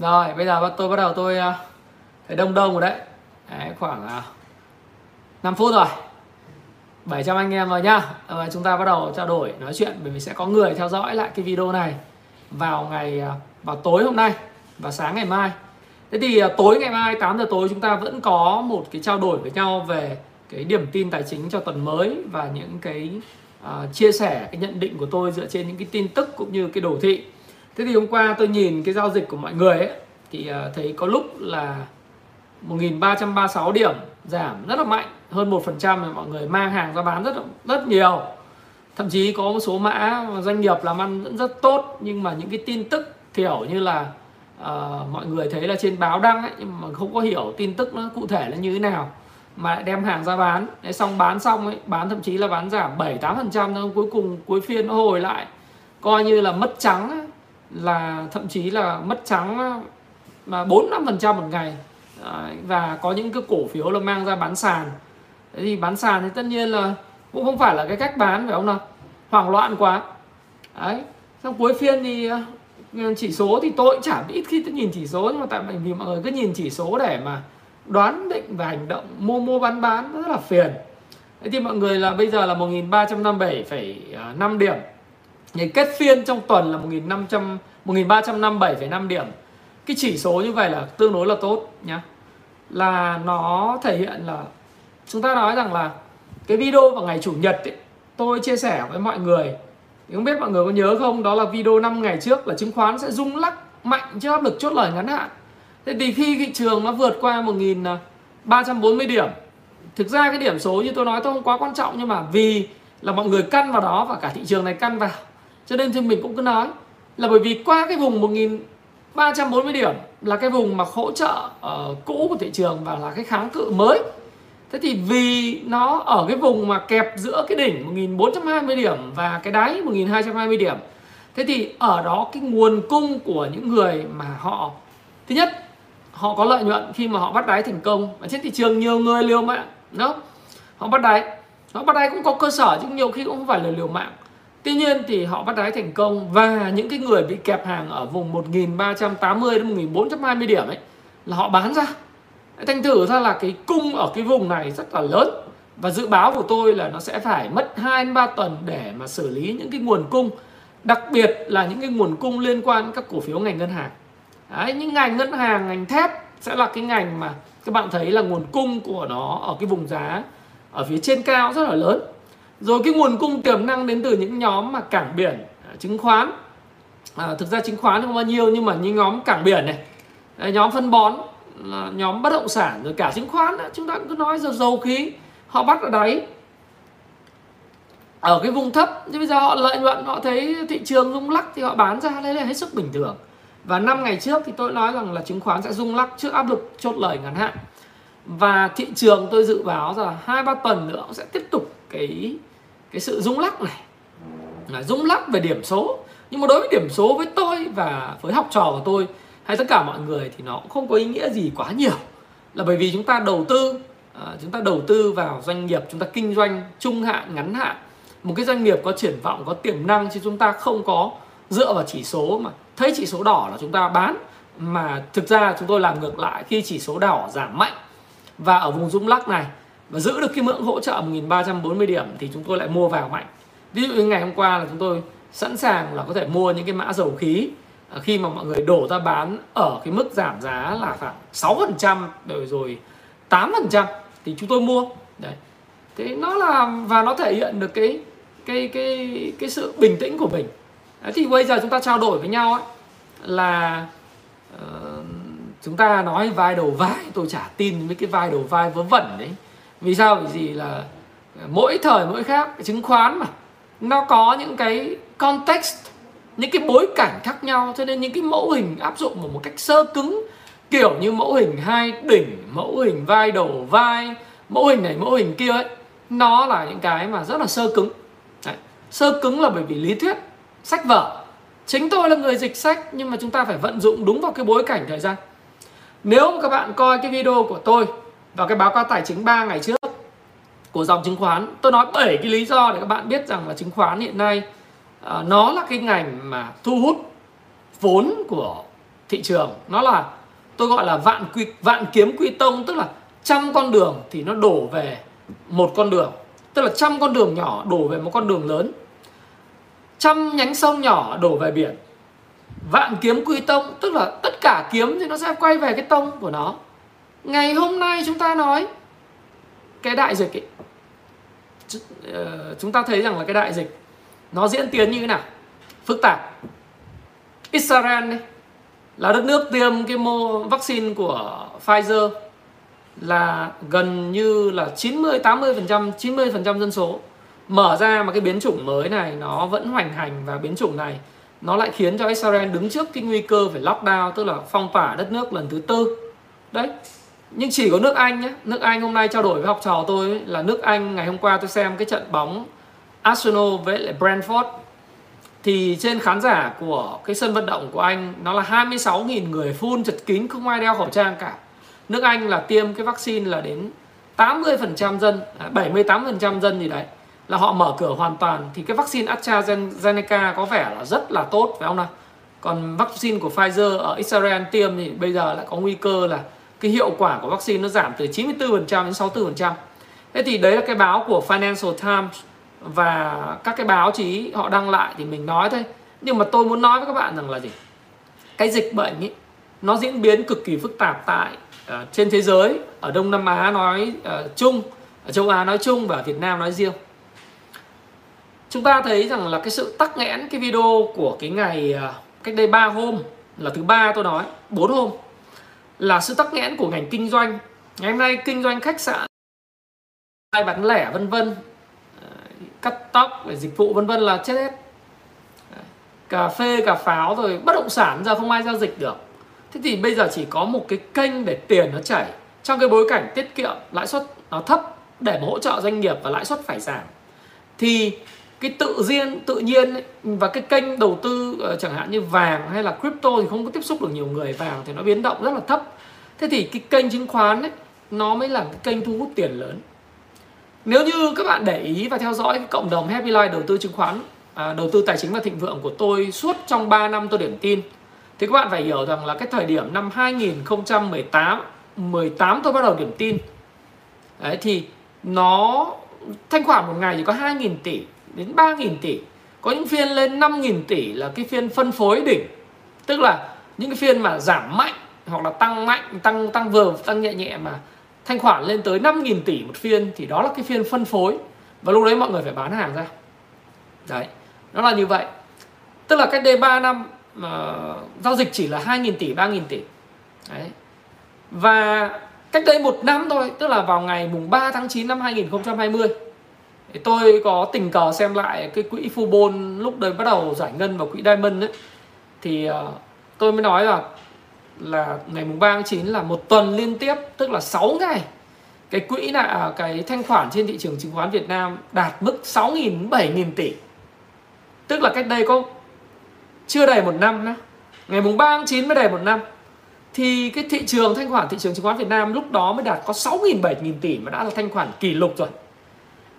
Rồi, bây giờ tôi bắt đầu tôi ờ, thấy đông đông rồi đấy. đấy khoảng ờ, 5 phút rồi. 700 anh em rồi nhá. Rồi chúng ta bắt đầu trao đổi nói chuyện bởi vì sẽ có người theo dõi lại cái video này vào ngày vào tối hôm nay và sáng ngày mai. Thế thì tối ngày mai 8 giờ tối chúng ta vẫn có một cái trao đổi với nhau về cái điểm tin tài chính cho tuần mới và những cái uh, chia sẻ cái nhận định của tôi dựa trên những cái tin tức cũng như cái đồ thị Thế thì hôm qua tôi nhìn cái giao dịch của mọi người ấy thì ờ, thấy có lúc là 1336 điểm giảm rất là mạnh hơn 1% mà mọi người mang hàng ra bán rất rất nhiều. Thậm chí có một số mã doanh nghiệp làm ăn vẫn rất tốt nhưng mà những cái tin tức kiểu như là uh, mọi người thấy là trên báo đăng ấy nhưng mà không có hiểu tin tức nó cụ thể là như thế nào mà lại đem hàng ra bán. Đấy, xong bán xong ấy bán thậm chí là bán giảm 7 8 phần trăm cuối cùng cuối phiên nó hồi lại coi như là mất trắng ấy là thậm chí là mất trắng mà bốn năm phần trăm một ngày. Và có những cái cổ phiếu là mang ra bán sàn. Thế thì bán sàn thì tất nhiên là cũng không phải là cái cách bán phải không nào? Hoảng loạn quá. Đấy xong cuối phiên thì à, chỉ số thì tôi cũng chả ít khi tôi nhìn chỉ số nhưng mà tại vì mọi người cứ nhìn chỉ số để mà đoán định và hành động mua mua bán bán rất là phiền. Thế thì mọi người là bây giờ là 1357,5 à, điểm thì kết phiên trong tuần là 1500 1357,5 điểm. Cái chỉ số như vậy là tương đối là tốt nhá. Là nó thể hiện là chúng ta nói rằng là cái video vào ngày chủ nhật ấy, tôi chia sẻ với mọi người không biết mọi người có nhớ không đó là video 5 ngày trước là chứng khoán sẽ rung lắc mạnh trước áp lực chốt lời ngắn hạn thế thì khi thị trường nó vượt qua 1340 điểm thực ra cái điểm số như tôi nói tôi không quá quan trọng nhưng mà vì là mọi người căn vào đó và cả thị trường này căn vào cho nên thì mình cũng cứ nói là bởi vì qua cái vùng 1340 điểm là cái vùng mà hỗ trợ uh, cũ của thị trường và là cái kháng cự mới. Thế thì vì nó ở cái vùng mà kẹp giữa cái đỉnh 1420 điểm và cái đáy 1220 điểm Thế thì ở đó cái nguồn cung của những người mà họ Thứ nhất họ có lợi nhuận khi mà họ bắt đáy thành công. Ở trên thị trường nhiều người liều mạng đó Họ bắt đáy. Họ bắt đáy cũng có cơ sở chứ nhiều khi cũng không phải là liều mạng. Tuy nhiên thì họ bắt đáy thành công và những cái người bị kẹp hàng ở vùng 1380 đến 1420 điểm ấy là họ bán ra. Thành thử ra là cái cung ở cái vùng này rất là lớn và dự báo của tôi là nó sẽ phải mất 2 3 tuần để mà xử lý những cái nguồn cung đặc biệt là những cái nguồn cung liên quan đến các cổ phiếu ngành ngân hàng. Đấy, những ngành ngân hàng, ngành thép sẽ là cái ngành mà các bạn thấy là nguồn cung của nó ở cái vùng giá ở phía trên cao rất là lớn rồi cái nguồn cung tiềm năng đến từ những nhóm mà cảng biển à, chứng khoán. À, thực ra chứng khoán không bao nhiêu nhưng mà những nhóm cảng biển này à, nhóm phân bón nhóm bất động sản rồi cả chứng khoán chúng ta cứ nói giờ dầu khí họ bắt ở đáy ở cái vùng thấp nhưng bây giờ họ lợi nhuận họ thấy thị trường rung lắc thì họ bán ra đây là hết sức bình thường. Và năm ngày trước thì tôi nói rằng là chứng khoán sẽ rung lắc trước áp lực chốt lời ngắn hạn. Và thị trường tôi dự báo là hai ba tuần nữa sẽ tiếp tục cái cái sự rung lắc này. Là rung lắc về điểm số. Nhưng mà đối với điểm số với tôi và với học trò của tôi hay tất cả mọi người thì nó cũng không có ý nghĩa gì quá nhiều. Là bởi vì chúng ta đầu tư à, chúng ta đầu tư vào doanh nghiệp, chúng ta kinh doanh trung hạn, ngắn hạn. Một cái doanh nghiệp có triển vọng, có tiềm năng chứ chúng ta không có dựa vào chỉ số mà thấy chỉ số đỏ là chúng ta bán. Mà thực ra chúng tôi làm ngược lại khi chỉ số đỏ giảm mạnh. Và ở vùng rung lắc này và giữ được cái ngưỡng hỗ trợ 1340 điểm thì chúng tôi lại mua vào mạnh. Ví dụ như ngày hôm qua là chúng tôi sẵn sàng là có thể mua những cái mã dầu khí. À, khi mà mọi người đổ ra bán ở cái mức giảm giá là khoảng 6 phần trăm rồi rồi 8 phần trăm thì chúng tôi mua. Đấy. Thế nó là và nó thể hiện được cái cái cái cái sự bình tĩnh của mình. Đấy, thì bây giờ chúng ta trao đổi với nhau ấy, là uh, chúng ta nói vai đầu vai tôi chả tin với cái vai đầu vai vớ vẩn đấy vì sao? Vì gì là mỗi thời, mỗi khác chứng khoán mà, nó có những cái context, những cái bối cảnh khác nhau. Cho nên những cái mẫu hình áp dụng một cách sơ cứng, kiểu như mẫu hình hai đỉnh, mẫu hình vai đầu, vai, mẫu hình này, mẫu hình kia ấy, nó là những cái mà rất là sơ cứng. Đấy. sơ cứng là bởi vì lý thuyết, sách vở. Chính tôi là người dịch sách, nhưng mà chúng ta phải vận dụng đúng vào cái bối cảnh thời gian. Nếu mà các bạn coi cái video của tôi và cái báo cáo tài chính 3 ngày trước của dòng chứng khoán, tôi nói 7 cái lý do để các bạn biết rằng là chứng khoán hiện nay à, nó là cái ngành mà thu hút vốn của thị trường. Nó là, tôi gọi là vạn quy, vạn kiếm quy tông, tức là trăm con đường thì nó đổ về một con đường. Tức là trăm con đường nhỏ đổ về một con đường lớn. Trăm nhánh sông nhỏ đổ về biển. Vạn kiếm quy tông, tức là tất cả kiếm thì nó sẽ quay về cái tông của nó ngày hôm nay chúng ta nói cái đại dịch ấy, ờ, chúng ta thấy rằng là cái đại dịch nó diễn tiến như thế nào? Phức tạp. Israel ấy, là đất nước tiêm cái mô vaccine của Pfizer là gần như là 90 80% 90% dân số mở ra mà cái biến chủng mới này nó vẫn hoành hành và biến chủng này nó lại khiến cho Israel đứng trước cái nguy cơ phải lockdown tức là phong tỏa đất nước lần thứ tư. Đấy nhưng chỉ có nước Anh nhé nước Anh hôm nay trao đổi với học trò tôi ấy, là nước Anh ngày hôm qua tôi xem cái trận bóng Arsenal với lại Brentford. Thì trên khán giả của cái sân vận động của Anh nó là 26.000 người phun chật kín không ai đeo khẩu trang cả. Nước Anh là tiêm cái vaccine là đến 80% dân à, 78% dân gì đấy là họ mở cửa hoàn toàn. Thì cái vaccine AstraZeneca có vẻ là rất là tốt phải không nào? Còn vaccine của Pfizer ở Israel tiêm thì bây giờ lại có nguy cơ là cái hiệu quả của vaccine nó giảm từ 94% đến 64% thế thì đấy là cái báo của Financial Times và các cái báo chí họ đăng lại thì mình nói thôi. Nhưng mà tôi muốn nói với các bạn rằng là gì? Cái dịch bệnh ấy nó diễn biến cực kỳ phức tạp tại uh, trên thế giới. Ở Đông Nam Á nói uh, chung ở châu Á nói chung và Việt Nam nói riêng. Chúng ta thấy rằng là cái sự tắc nghẽn cái video của cái ngày uh, cách đây 3 hôm là thứ ba tôi nói 4 hôm là sự tắc nghẽn của ngành kinh doanh. Ngày hôm nay kinh doanh khách sạn bán lẻ, vân vân ờ, cắt tóc về dịch vụ, vân vân là chết hết. Cà phê, cà pháo rồi, bất động sản giờ không ai giao dịch được. Thế thì bây giờ chỉ có một cái kênh để tiền nó chảy. Trong cái bối cảnh tiết kiệm, lãi suất nó thấp, để mà hỗ trợ doanh nghiệp và lãi suất phải giảm. Thì cái tự nhiên tự nhiên ấy, và cái kênh đầu tư uh, chẳng hạn như vàng hay là crypto thì không có tiếp xúc được nhiều người. Vàng thì nó biến động rất là thấp. Thế thì cái kênh chứng khoán ấy nó mới là cái kênh thu hút tiền lớn. Nếu như các bạn để ý và theo dõi cái cộng đồng Happy Life đầu tư chứng khoán à, đầu tư tài chính và thịnh vượng của tôi suốt trong 3 năm tôi điểm tin thì các bạn phải hiểu rằng là cái thời điểm năm 2018 18 tôi bắt đầu điểm tin. Đấy thì nó thanh khoản một ngày chỉ có 2.000 tỷ đến 3.000 tỷ. Có những phiên lên 5.000 tỷ là cái phiên phân phối đỉnh. Tức là những cái phiên mà giảm mạnh hoặc là tăng mạnh tăng tăng vừa tăng nhẹ nhẹ mà thanh khoản lên tới 5.000 tỷ một phiên thì đó là cái phiên phân phối. Và lúc đấy mọi người phải bán hàng ra. Đấy nó là như vậy. Tức là cách đây 3 năm uh, giao dịch chỉ là 2.000 tỷ 3.000 tỷ. Đấy. Và cách đây một năm thôi tức là vào ngày mùng 3 tháng 9 năm 2020 thì tôi có tình cờ xem lại cái quỹ Fubon lúc đấy bắt đầu giải ngân vào quỹ Diamond ấy. Thì uh, tôi mới nói là là ngày mùng 3 tháng 9 là một tuần liên tiếp tức là 6 ngày cái quỹ là cái thanh khoản trên thị trường chứng khoán Việt Nam đạt mức 6.000 7.000 tỷ. Tức là cách đây có chưa đầy một năm nữa ngày mùng 3 tháng 9 mới đầy một năm. Thì cái thị trường thanh khoản thị trường chứng khoán Việt Nam lúc đó mới đạt có 6.000 7.000 tỷ mà đã là thanh khoản kỷ lục rồi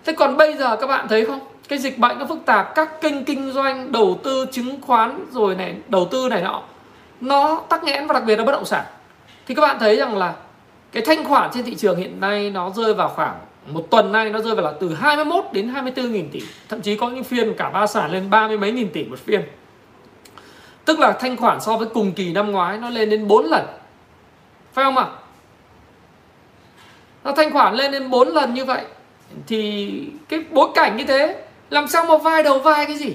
thế còn bây giờ các bạn thấy không? Cái dịch bệnh nó phức tạp, các kênh kinh doanh, đầu tư, chứng khoán rồi này, đầu tư này nọ, nó tắc nghẽn và đặc biệt là bất động sản. Thì các bạn thấy rằng là cái thanh khoản trên thị trường hiện nay nó rơi vào khoảng, một tuần nay nó rơi vào là từ 21 đến 24 nghìn tỷ, thậm chí có những phiên cả ba sản lên ba mươi mấy nghìn tỷ một phiên. Tức là thanh khoản so với cùng kỳ năm ngoái nó lên đến 4 lần. Phải không ạ? Nó thanh khoản lên đến 4 lần như vậy thì cái bối cảnh như thế làm sao mà vai đầu vai cái gì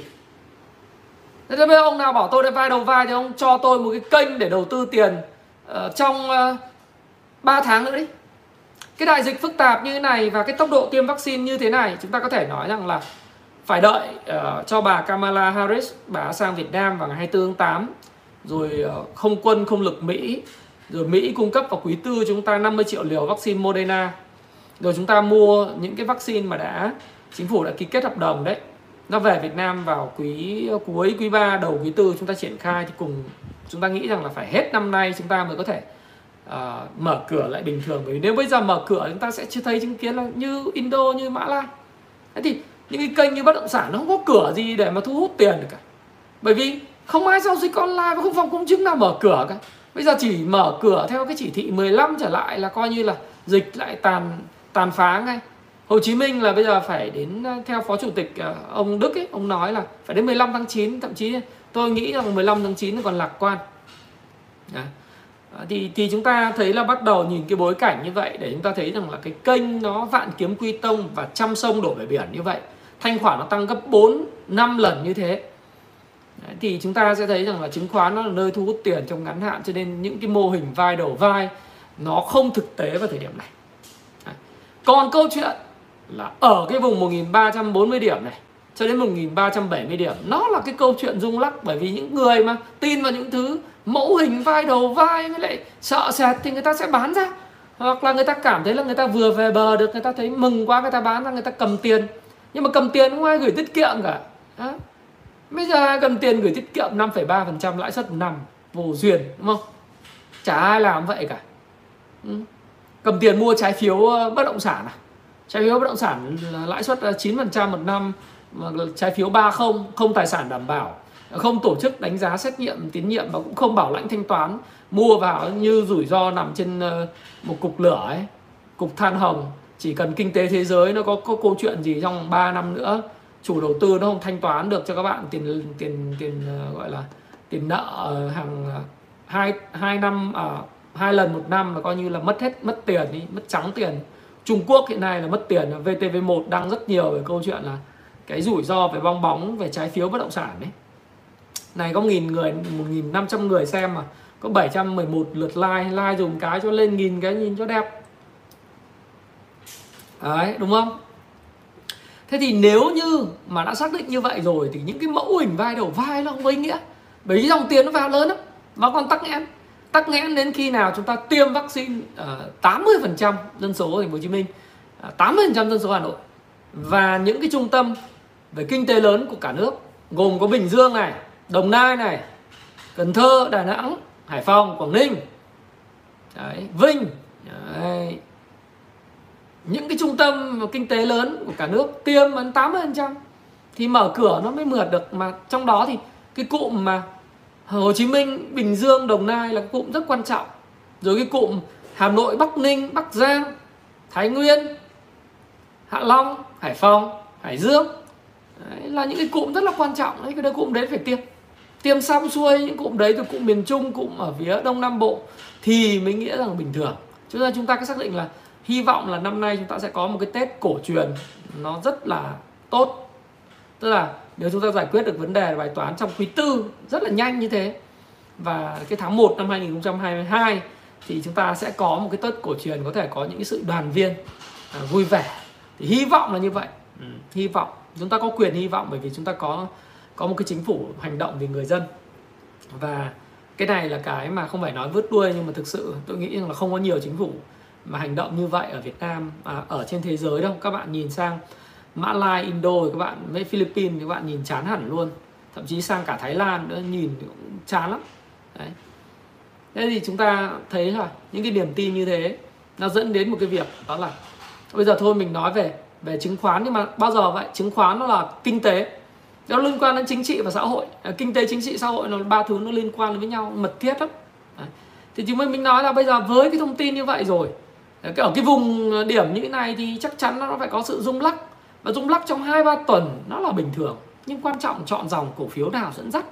Thế bây giờ ông nào bảo tôi đây vai đầu vai thì ông cho tôi một cái kênh để đầu tư tiền uh, trong ờ, uh, 3 tháng nữa đi. Cái đại dịch phức tạp như thế này và cái tốc độ tiêm vaccine như thế này chúng ta có thể nói rằng là phải đợi uh, cho bà Kamala Harris bà sang Việt Nam vào ngày 24 tháng 8 rồi uh, không quân không lực Mỹ rồi Mỹ cung cấp vào quý tư chúng ta 50 triệu liều vaccine Moderna rồi chúng ta mua những cái vaccine mà đã chính phủ đã ký kết hợp đồng đấy. Nó về Việt Nam vào quý cuối quý 3 đầu quý tư chúng ta triển khai thì cùng chúng ta nghĩ rằng là phải hết năm nay chúng ta mới có thể uh, mở cửa lại bình thường. Bởi vì nếu bây giờ mở cửa chúng ta sẽ chưa thấy chứng kiến là như Indo như Mã Lai. Thế thì những cái kênh như bất động sản nó không có cửa gì để mà thu hút tiền được cả. Bởi vì không ai giao dịch online và không phòng công chứng nào mở cửa cả. Bây giờ chỉ mở cửa theo cái chỉ thị 15 trở lại là coi như là dịch lại tàn tàn phá ngay. Hồ Chí Minh là bây giờ phải đến ờ, theo phó chủ tịch ờ, ông Đức ấy, ông nói là phải đến 15 tháng 9 thậm chí tôi nghĩ rằng 15 tháng 9 còn lạc quan. Đấy. Ờ, thì thì chúng ta thấy là bắt đầu nhìn cái bối cảnh như vậy để chúng ta thấy rằng là cái kênh nó vạn kiếm quy tông và trăm sông đổ về biển như vậy thanh khoản nó tăng gấp 4 5 lần như thế. Đấy, thì chúng ta sẽ thấy rằng là chứng khoán nó là nơi thu hút tiền trong ngắn hạn cho nên những cái mô hình vai đầu vai nó không thực tế vào thời điểm này còn câu chuyện là ở cái vùng 1340 điểm này cho đến 1370 điểm nó là cái câu chuyện rung lắc bởi vì những người mà tin vào những thứ mẫu hình vai đầu vai với lại sợ sệt thì người ta sẽ bán ra. Hoặc là người ta cảm thấy là người ta vừa về bờ được người ta thấy mừng quá người ta bán ra người ta cầm tiền. Nhưng mà cầm tiền không ai gửi tiết kiệm cả. Đó. bây giờ cầm tiền gửi tiết kiệm 5,3% lãi suất năm vô duyên đúng không? Chả ai làm vậy cả. Ừ cầm tiền mua trái phiếu ờ, bất động sản à? Trái phiếu bất động sản lãi suất ờ, 9% một năm trái phiếu 30 không không tài sản đảm bảo. Không tổ chức đánh giá xét nghiệm tín nhiệm và cũng không bảo lãnh thanh toán mua vào như rủi ro nằm trên ờ, một cục lửa ấy cục than hồng. Chỉ cần kinh tế thế giới nó có, có câu chuyện gì trong 3 năm nữa chủ đầu tư nó không thanh toán được cho các bạn tiền tiền tiền gọi là tiền nợ hàng hai hai năm à, hai lần một năm là coi như là mất hết, mất tiền đi, mất trắng tiền. Trung Quốc hiện nay là mất tiền VTV1 đang rất nhiều về câu chuyện là cái rủi ro về bong bóng, về trái phiếu bất động sản đấy này, có nghìn người, một nghìn năm trăm người xem mà có 711 lượt like like dùng cái cho lên nghìn cái nhìn cho đẹp. Đấy, đúng không? Thế thì nếu như mà đã xác định như vậy rồi thì những cái mẫu hình vai đầu vai nó không có ý nghĩa. Bởi vì dòng tiền nó vào lớn lắm nó còn tắc nghẽn tắc nghẽn đến khi nào chúng ta tiêm vaccine ờ, uh, 80% dân số thành phố Hồ Chí Minh ờ, uh, 80% dân số Hà Nội và những cái trung tâm về kinh tế lớn của cả nước gồm có Bình Dương này, Đồng Nai này, Cần Thơ, Đà Nẵng, Hải Phòng, Quảng Ninh, Đấy, Vinh, Đấy. những cái trung tâm kinh tế lớn của cả nước tiêm đến 80% thì mở cửa nó mới mượt được mà trong đó thì cái cụm mà Hồ Chí Minh, Bình Dương, Đồng Nai là cụm rất quan trọng. Rồi cái cụm Hà Nội, Bắc Ninh, Bắc Giang, Thái Nguyên, Hạ Long, Hải Phòng, Hải Dương. Đấy, là những cái cụm rất là quan trọng. Đấy cái đấy cụm đấy phải tiêm. Tiêm xong xuôi những cụm đấy từ cụm miền Trung cụm ở phía Đông Nam Bộ thì mới nghĩa rằng bình thường. Cho nên chúng ta cứ xác định là hy vọng là năm nay chúng ta sẽ có một cái Tết cổ truyền nó rất là tốt. Tức là nếu chúng ta giải quyết được vấn đề bài toán trong quý tư rất là nhanh như thế và cái tháng 1 năm 2022 thì chúng ta sẽ có một cái Tết cổ truyền có thể có những cái sự đoàn viên à, vui vẻ. Thì hy vọng là như vậy. Ừ. hy vọng. Chúng ta có quyền hy vọng bởi vì chúng ta có có một cái chính phủ hành động vì người dân. Và cái này là cái mà không phải nói vứt đuôi nhưng mà thực sự tôi nghĩ là không có nhiều chính phủ mà hành động như vậy ở Việt Nam à, ở trên thế giới đâu. Các bạn nhìn sang Mã Lai, Indo thì các bạn với Philippines thì các bạn nhìn chán hẳn luôn. Thậm chí sang cả Thái Lan nữa nhìn cũng chán lắm. Đấy. Thế thì chúng ta thấy là những cái niềm tin như thế nó dẫn đến một cái việc đó là bây giờ thôi mình nói về về chứng khoán nhưng mà bao giờ vậy? Chứng khoán nó là kinh tế. Nó liên quan đến chính trị và xã hội. À, kinh tế chính trị xã hội nó ba thứ nó liên quan với nhau mật thiết lắm. Đấy. thì chúng mình nói là bây giờ với cái thông tin như vậy rồi ở cái vùng điểm như thế này thì chắc chắn nó phải có sự rung lắc và rung lắc trong hai ba tuần nó là bình thường. Nhưng quan trọng chọn dòng cổ phiếu nào dẫn dắt.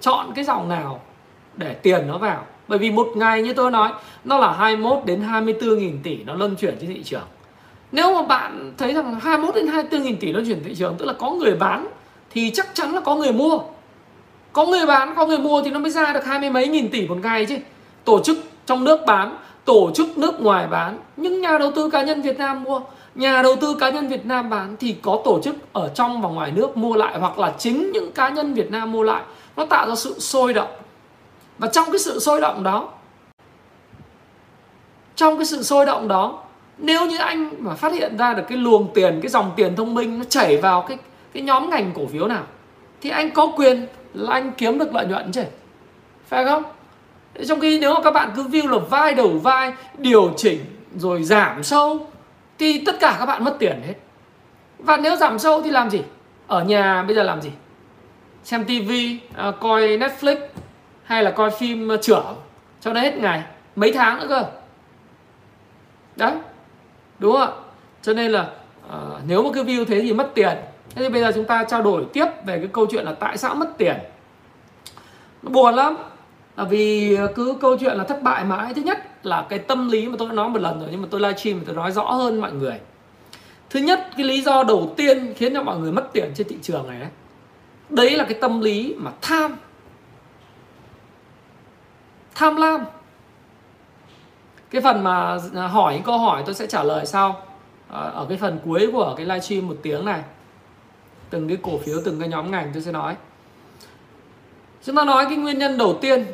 Chọn cái dòng nào để tiền nó vào. Bởi vì một ngày như tôi nói, nó là 21 đến 24 nghìn tỷ nó luân chuyển trên thị trường. Nếu mà bạn thấy rằng 21 đến 24 nghìn tỷ luân chuyển thị trường, tức là có người bán, thì chắc chắn là có người mua. Có người bán, có người mua thì nó mới ra được hai mươi mấy nghìn tỷ một ngày chứ. Tổ chức trong nước bán, tổ chức nước ngoài bán. Những nhà đầu tư cá nhân Việt Nam mua nhà đầu tư cá nhân Việt Nam bán thì có tổ chức ở trong và ngoài nước mua lại hoặc là chính những cá nhân Việt Nam mua lại. Nó tạo ra sự sôi động. Và trong cái sự sôi động đó, trong cái sự sôi động đó, nếu như anh mà phát hiện ra được cái luồng tiền, cái dòng tiền thông minh nó chảy vào cái cái nhóm ngành cổ phiếu nào, thì anh có quyền là anh kiếm được lợi nhuận chứ. Phải không? Trong khi nếu mà các bạn cứ view là vai đầu vai, điều chỉnh rồi giảm sâu thì tất cả các bạn mất tiền hết. Và nếu giảm sâu thì làm gì? Ở nhà bây giờ làm gì? Xem tivi à, coi netflix hay là coi phim à, trưởng cho nó hết ngày. Mấy tháng nữa cơ. Đấy. Đúng không ạ? Cho nên là à, nếu mà cứ view thế thì mất tiền. Thế thì bây giờ chúng ta trao đổi tiếp về cái câu chuyện là tại sao mất tiền. Nó buồn lắm. À, vì à, cứ câu chuyện là thất bại mãi, thứ nhất là cái tâm lý mà tôi đã nói một lần rồi, nhưng mà tôi livestream tôi nói rõ hơn mọi người. Thứ nhất, cái lý do đầu tiên khiến cho mọi người mất tiền trên thị trường này đấy đấy là cái tâm lý mà tham. Tham lam. Cái phần mà à, hỏi những câu hỏi tôi sẽ trả lời sau ở cái phần cuối của cái livestream một tiếng này. Từng cái cổ phiếu, từng cái nhóm ngành tôi sẽ nói. Chúng ta nói cái nguyên nhân đầu tiên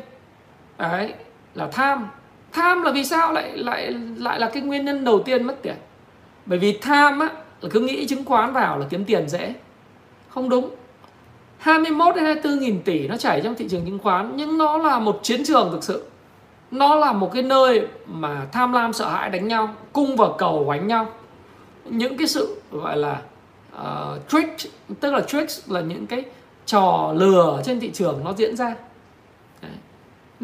đấy là tham. Tham là vì sao? Lại lại lại là cái nguyên nhân đầu tiên mất tiền. Bởi vì tham á là cứ nghĩ chứng khoán vào là kiếm tiền dễ. Không đúng. 21 đến 24 nghìn tỷ nó chảy trong thị trường chứng khoán nhưng nó là một chiến trường thực sự. Nó là một cái nơi mà tham lam sợ hãi đánh nhau cung và cầu đánh nhau. Những cái sự gọi là uh, trick tức là tricks là những cái trò lừa trên thị trường nó diễn ra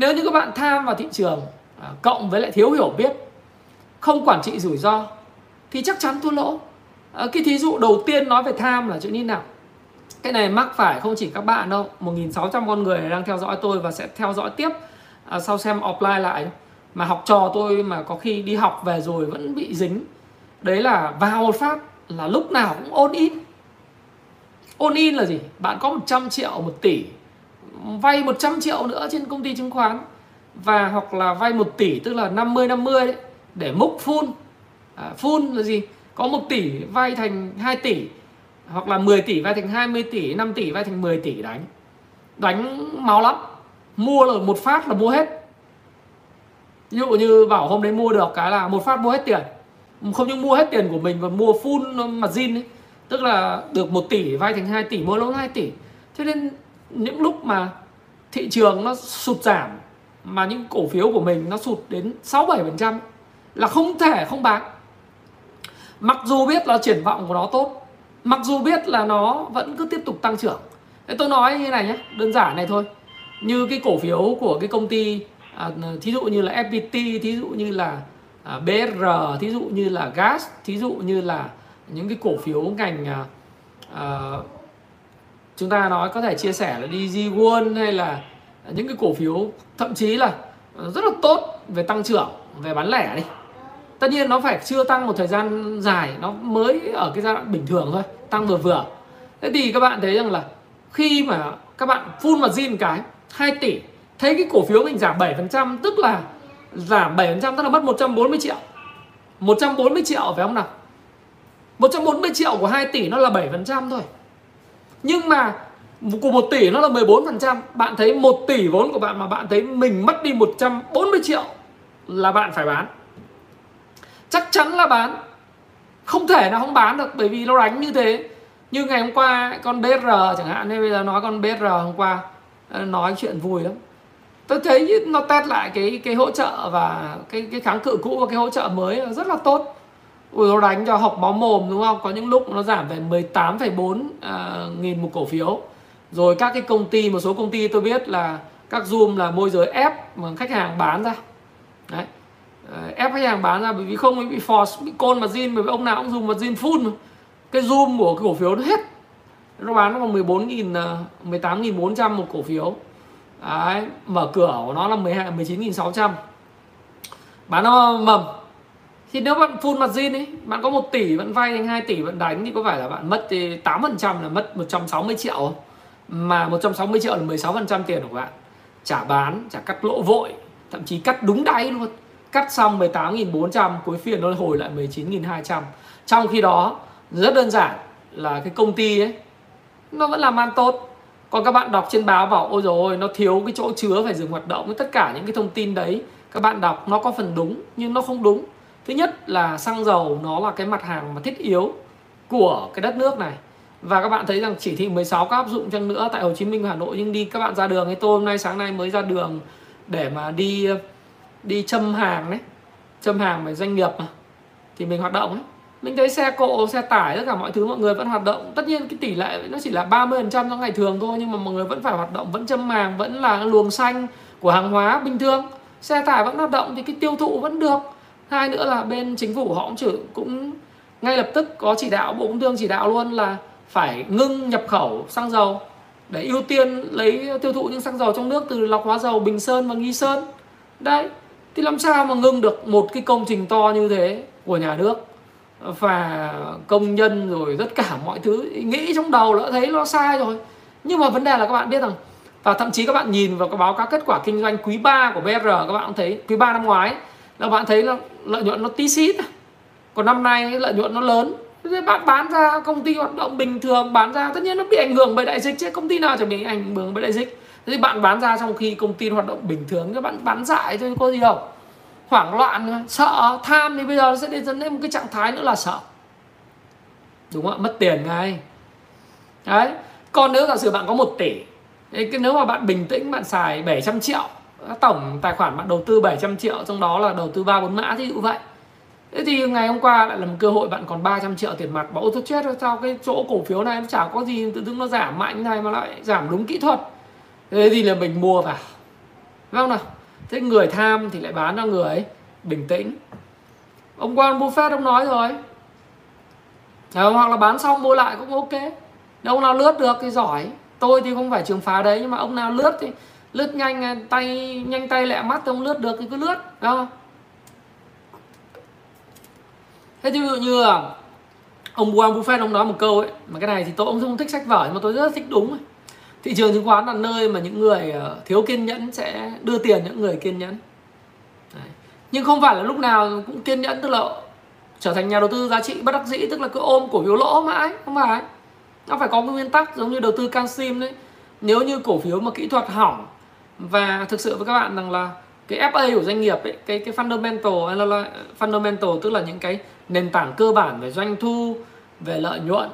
nếu như các bạn tham vào thị trường à, cộng với lại thiếu hiểu biết không quản trị rủi ro thì chắc chắn thua lỗ. À, cái thí dụ đầu tiên nói về tham là chuyện như nào? Cái này mắc phải không chỉ các bạn đâu 1.600 con người đang theo dõi tôi và sẽ theo dõi tiếp à, sau xem offline lại. Mà học trò tôi mà có khi đi học về rồi vẫn bị dính. Đấy là vào một phát là lúc nào cũng ôn in. Ôn in là gì? Bạn có 100 triệu một tỷ vay 100 triệu nữa trên công ty chứng khoán và hoặc là vay 1 tỷ tức là 50 50 đấy để múc full. À, full là gì? Có 1 tỷ vay thành 2 tỷ hoặc là 10 tỷ vay thành 20 tỷ 5 tỷ vay thành 10 tỷ đánh. Đánh máu lắm. Mua là một phát là mua hết. Ví dụ như bảo hôm đấy mua được cái là một phát mua hết tiền. Không những mua hết tiền của mình mà mua full mặt zin ấy. Tức là được 1 tỷ vay thành 2 tỷ mua lỗ 2 tỷ. Cho nên những lúc mà thị trường nó sụt giảm mà những cổ phiếu của mình nó sụt đến 6 7 phần trăm là không thể không bán. Mặc dù biết là triển vọng của nó tốt mặc dù biết là nó vẫn cứ tiếp tục tăng trưởng. Thế tôi nói như này nhé đơn giản này thôi. Như cái cổ phiếu của cái công ty à, thí dụ như là FPT thí dụ như là à, BR thí dụ như là gas thí dụ như là những cái cổ phiếu ngành à, à, chúng ta nói có thể chia sẻ là DG World hay là những cái cổ phiếu, thậm chí là rất là tốt về tăng trưởng, về bán lẻ đi. Tất nhiên nó phải chưa tăng một thời gian dài, nó mới ở cái giai đoạn bình thường thôi, tăng vừa vừa. Thế thì các bạn thấy rằng là khi mà các bạn full mặt zin cái 2 tỷ, thấy cái cổ phiếu mình giảm 7% tức là giảm 7% tức là mất 140 triệu. 140 triệu phải không nào? 140 triệu của 2 tỷ nó là 7% thôi nhưng mà của 1 tỷ nó là 14% bạn thấy 1 tỷ vốn của bạn mà bạn thấy mình mất đi 140 triệu là bạn phải bán. Chắc chắn là bán. Không thể nào không bán được, bởi vì nó đánh như thế. Như ngày hôm qua con BR chẳng hạn nên bây giờ nói con BR hôm qua ờ, nói chuyện vui lắm. Tôi thấy nó test lại cái cái hỗ trợ và cái cái kháng cự cũ và cái hỗ trợ mới rất là tốt. Ui, nó đánh cho học máu mồm đúng không? Có những lúc nó giảm về 18,4 à, nghìn một cổ phiếu. Rồi các cái công ty, một số công ty tôi biết là các Zoom là môi giới ép mà khách hàng bán ra. Đấy. Ờ, ép khách hàng bán ra bởi vì không bị force bị côn margin bởi vì ông nào cũng dùng margin full mà. cái zoom của cái cổ phiếu nó hết nó bán nó còn 14 nghìn à, 18 nghìn 400 một cổ phiếu Đấy, mở cửa của nó là 12 19 600 bán nó mầm thì nếu bạn full mặt zin ấy, bạn có 1 tỷ bạn vay thành 2 tỷ bạn đánh thì có phải là bạn mất thì 8 phần trăm là mất 160 triệu không? mà 160 triệu là 16 phần trăm tiền của bạn. Trả bán trả cắt lỗ vội, thậm chí cắt đúng đáy luôn. Cắt xong 18.400 cuối phiên nó hồi lại 19.200 trong khi đó, rất đơn giản là cái công ty ấy, nó vẫn làm ăn tốt. Còn các bạn đọc trên báo bảo, ôi rồi nó thiếu cái chỗ chứa phải dừng hoạt động. Tất cả những cái thông tin đấy, các bạn đọc nó có phần đúng, nhưng nó không đúng thứ nhất là xăng dầu nó là cái mặt hàng mà thiết yếu của cái đất nước này. Và các bạn thấy rằng chỉ thị 16 có áp dụng chăng nữa tại Hồ Chí Minh và Hà Nội, nhưng đi các bạn ra đường ấy, tôi hôm nay sáng nay mới ra đường để mà đi đi châm hàng đấy, châm hàng với doanh nghiệp mà, thì mình hoạt động ấy. Mình thấy xe cộ, xe tải, tất cả mọi thứ mọi người vẫn hoạt động. Tất nhiên cái tỷ lệ nó chỉ là 30% trong ngày thường thôi, nhưng mà mọi người vẫn phải hoạt động, vẫn châm hàng, vẫn là luồng xanh của hàng hóa bình thường. Xe tải vẫn hoạt động thì cái tiêu thụ vẫn được hai nữa là bên chính phủ họ cũng chỉ cũng ngay lập tức có chỉ đạo, bộ công thương chỉ đạo luôn là phải ngưng nhập khẩu xăng dầu để ưu tiên lấy tiêu thụ những xăng dầu trong nước từ lọc hóa dầu, Bình Sơn và Nghi Sơn. Đấy, thì làm sao mà ngưng được một cái công trình to như thế của nhà nước? Và công nhân rồi tất cả mọi thứ, nghĩ trong đầu đã thấy nó sai rồi. Nhưng mà vấn đề là các bạn biết rằng, và thậm chí các bạn nhìn vào cái báo cáo kết quả kinh doanh quý 3 của BR các bạn cũng thấy quý 3 năm ngoái là bạn thấy là lợi nhuận nó tí xít còn năm nay lợi nhuận nó lớn. Thế bạn bán ra công ty hoạt động bình thường, bán ra tất nhiên nó bị ảnh hưởng bởi đại dịch chứ. Công ty nào chẳng bị ảnh hưởng bởi đại dịch. Thế thì bạn bán ra trong khi công ty hoạt động bình thường các bạn bán dại thôi, có gì đâu. Hoảng loạn, sợ, tham thì bây giờ sẽ đến dẫn đến một cái trạng thái nữa là sợ. Đúng không ạ? Mất tiền ngay. Đấy. Còn nếu giả sử bạn có một tỷ cái nếu mà bạn bình tĩnh, bạn xài 700 triệu tổng tài khoản bạn đầu tư 700 triệu trong đó là đầu tư ba bốn mã thí dụ vậy. Thế thì ngày hôm qua lại là một cơ hội bạn còn 300 triệu tiền mặt bảo tôi chết rồi sao cái chỗ cổ phiếu này nó chả có gì tự dưng nó giảm mạnh này mà lại giảm đúng kỹ thuật. Thế thì là mình mua vào. Đúng không nào? Thế người tham thì lại bán cho người ấy bình tĩnh. Ông Warren Buffett ông nói rồi. À, hoặc là bán xong mua lại cũng ok. Đâu ông nào lướt được thì giỏi. Tôi thì không phải trường phá đấy nhưng mà ông nào lướt thì lướt nhanh à, tay nhanh tay lẹ mắt không lướt được thì cứ lướt, đúng không thế ví dụ như là ông Warren Buffett, ông nói một câu ấy, mà cái này thì tôi cũng không thích sách vở, nhưng mà tôi rất thích đúng ấy. thị trường chứng khoán là nơi mà những người ờ, thiếu kiên nhẫn sẽ đưa tiền những người kiên nhẫn Đấy. nhưng không phải là lúc nào cũng kiên nhẫn, tức là trở thành nhà đầu tư giá trị bất đắc dĩ, tức là cứ ôm cổ phiếu lỗ mãi, không phải nó phải có cái nguyên tắc giống như đầu tư canxim đấy nếu như cổ phiếu mà kỹ thuật hỏng và thực sự với các bạn rằng là cái FA của doanh nghiệp ấy, cái cái fundamental là fundamental tức là những cái nền tảng cơ bản về doanh thu, về lợi nhuận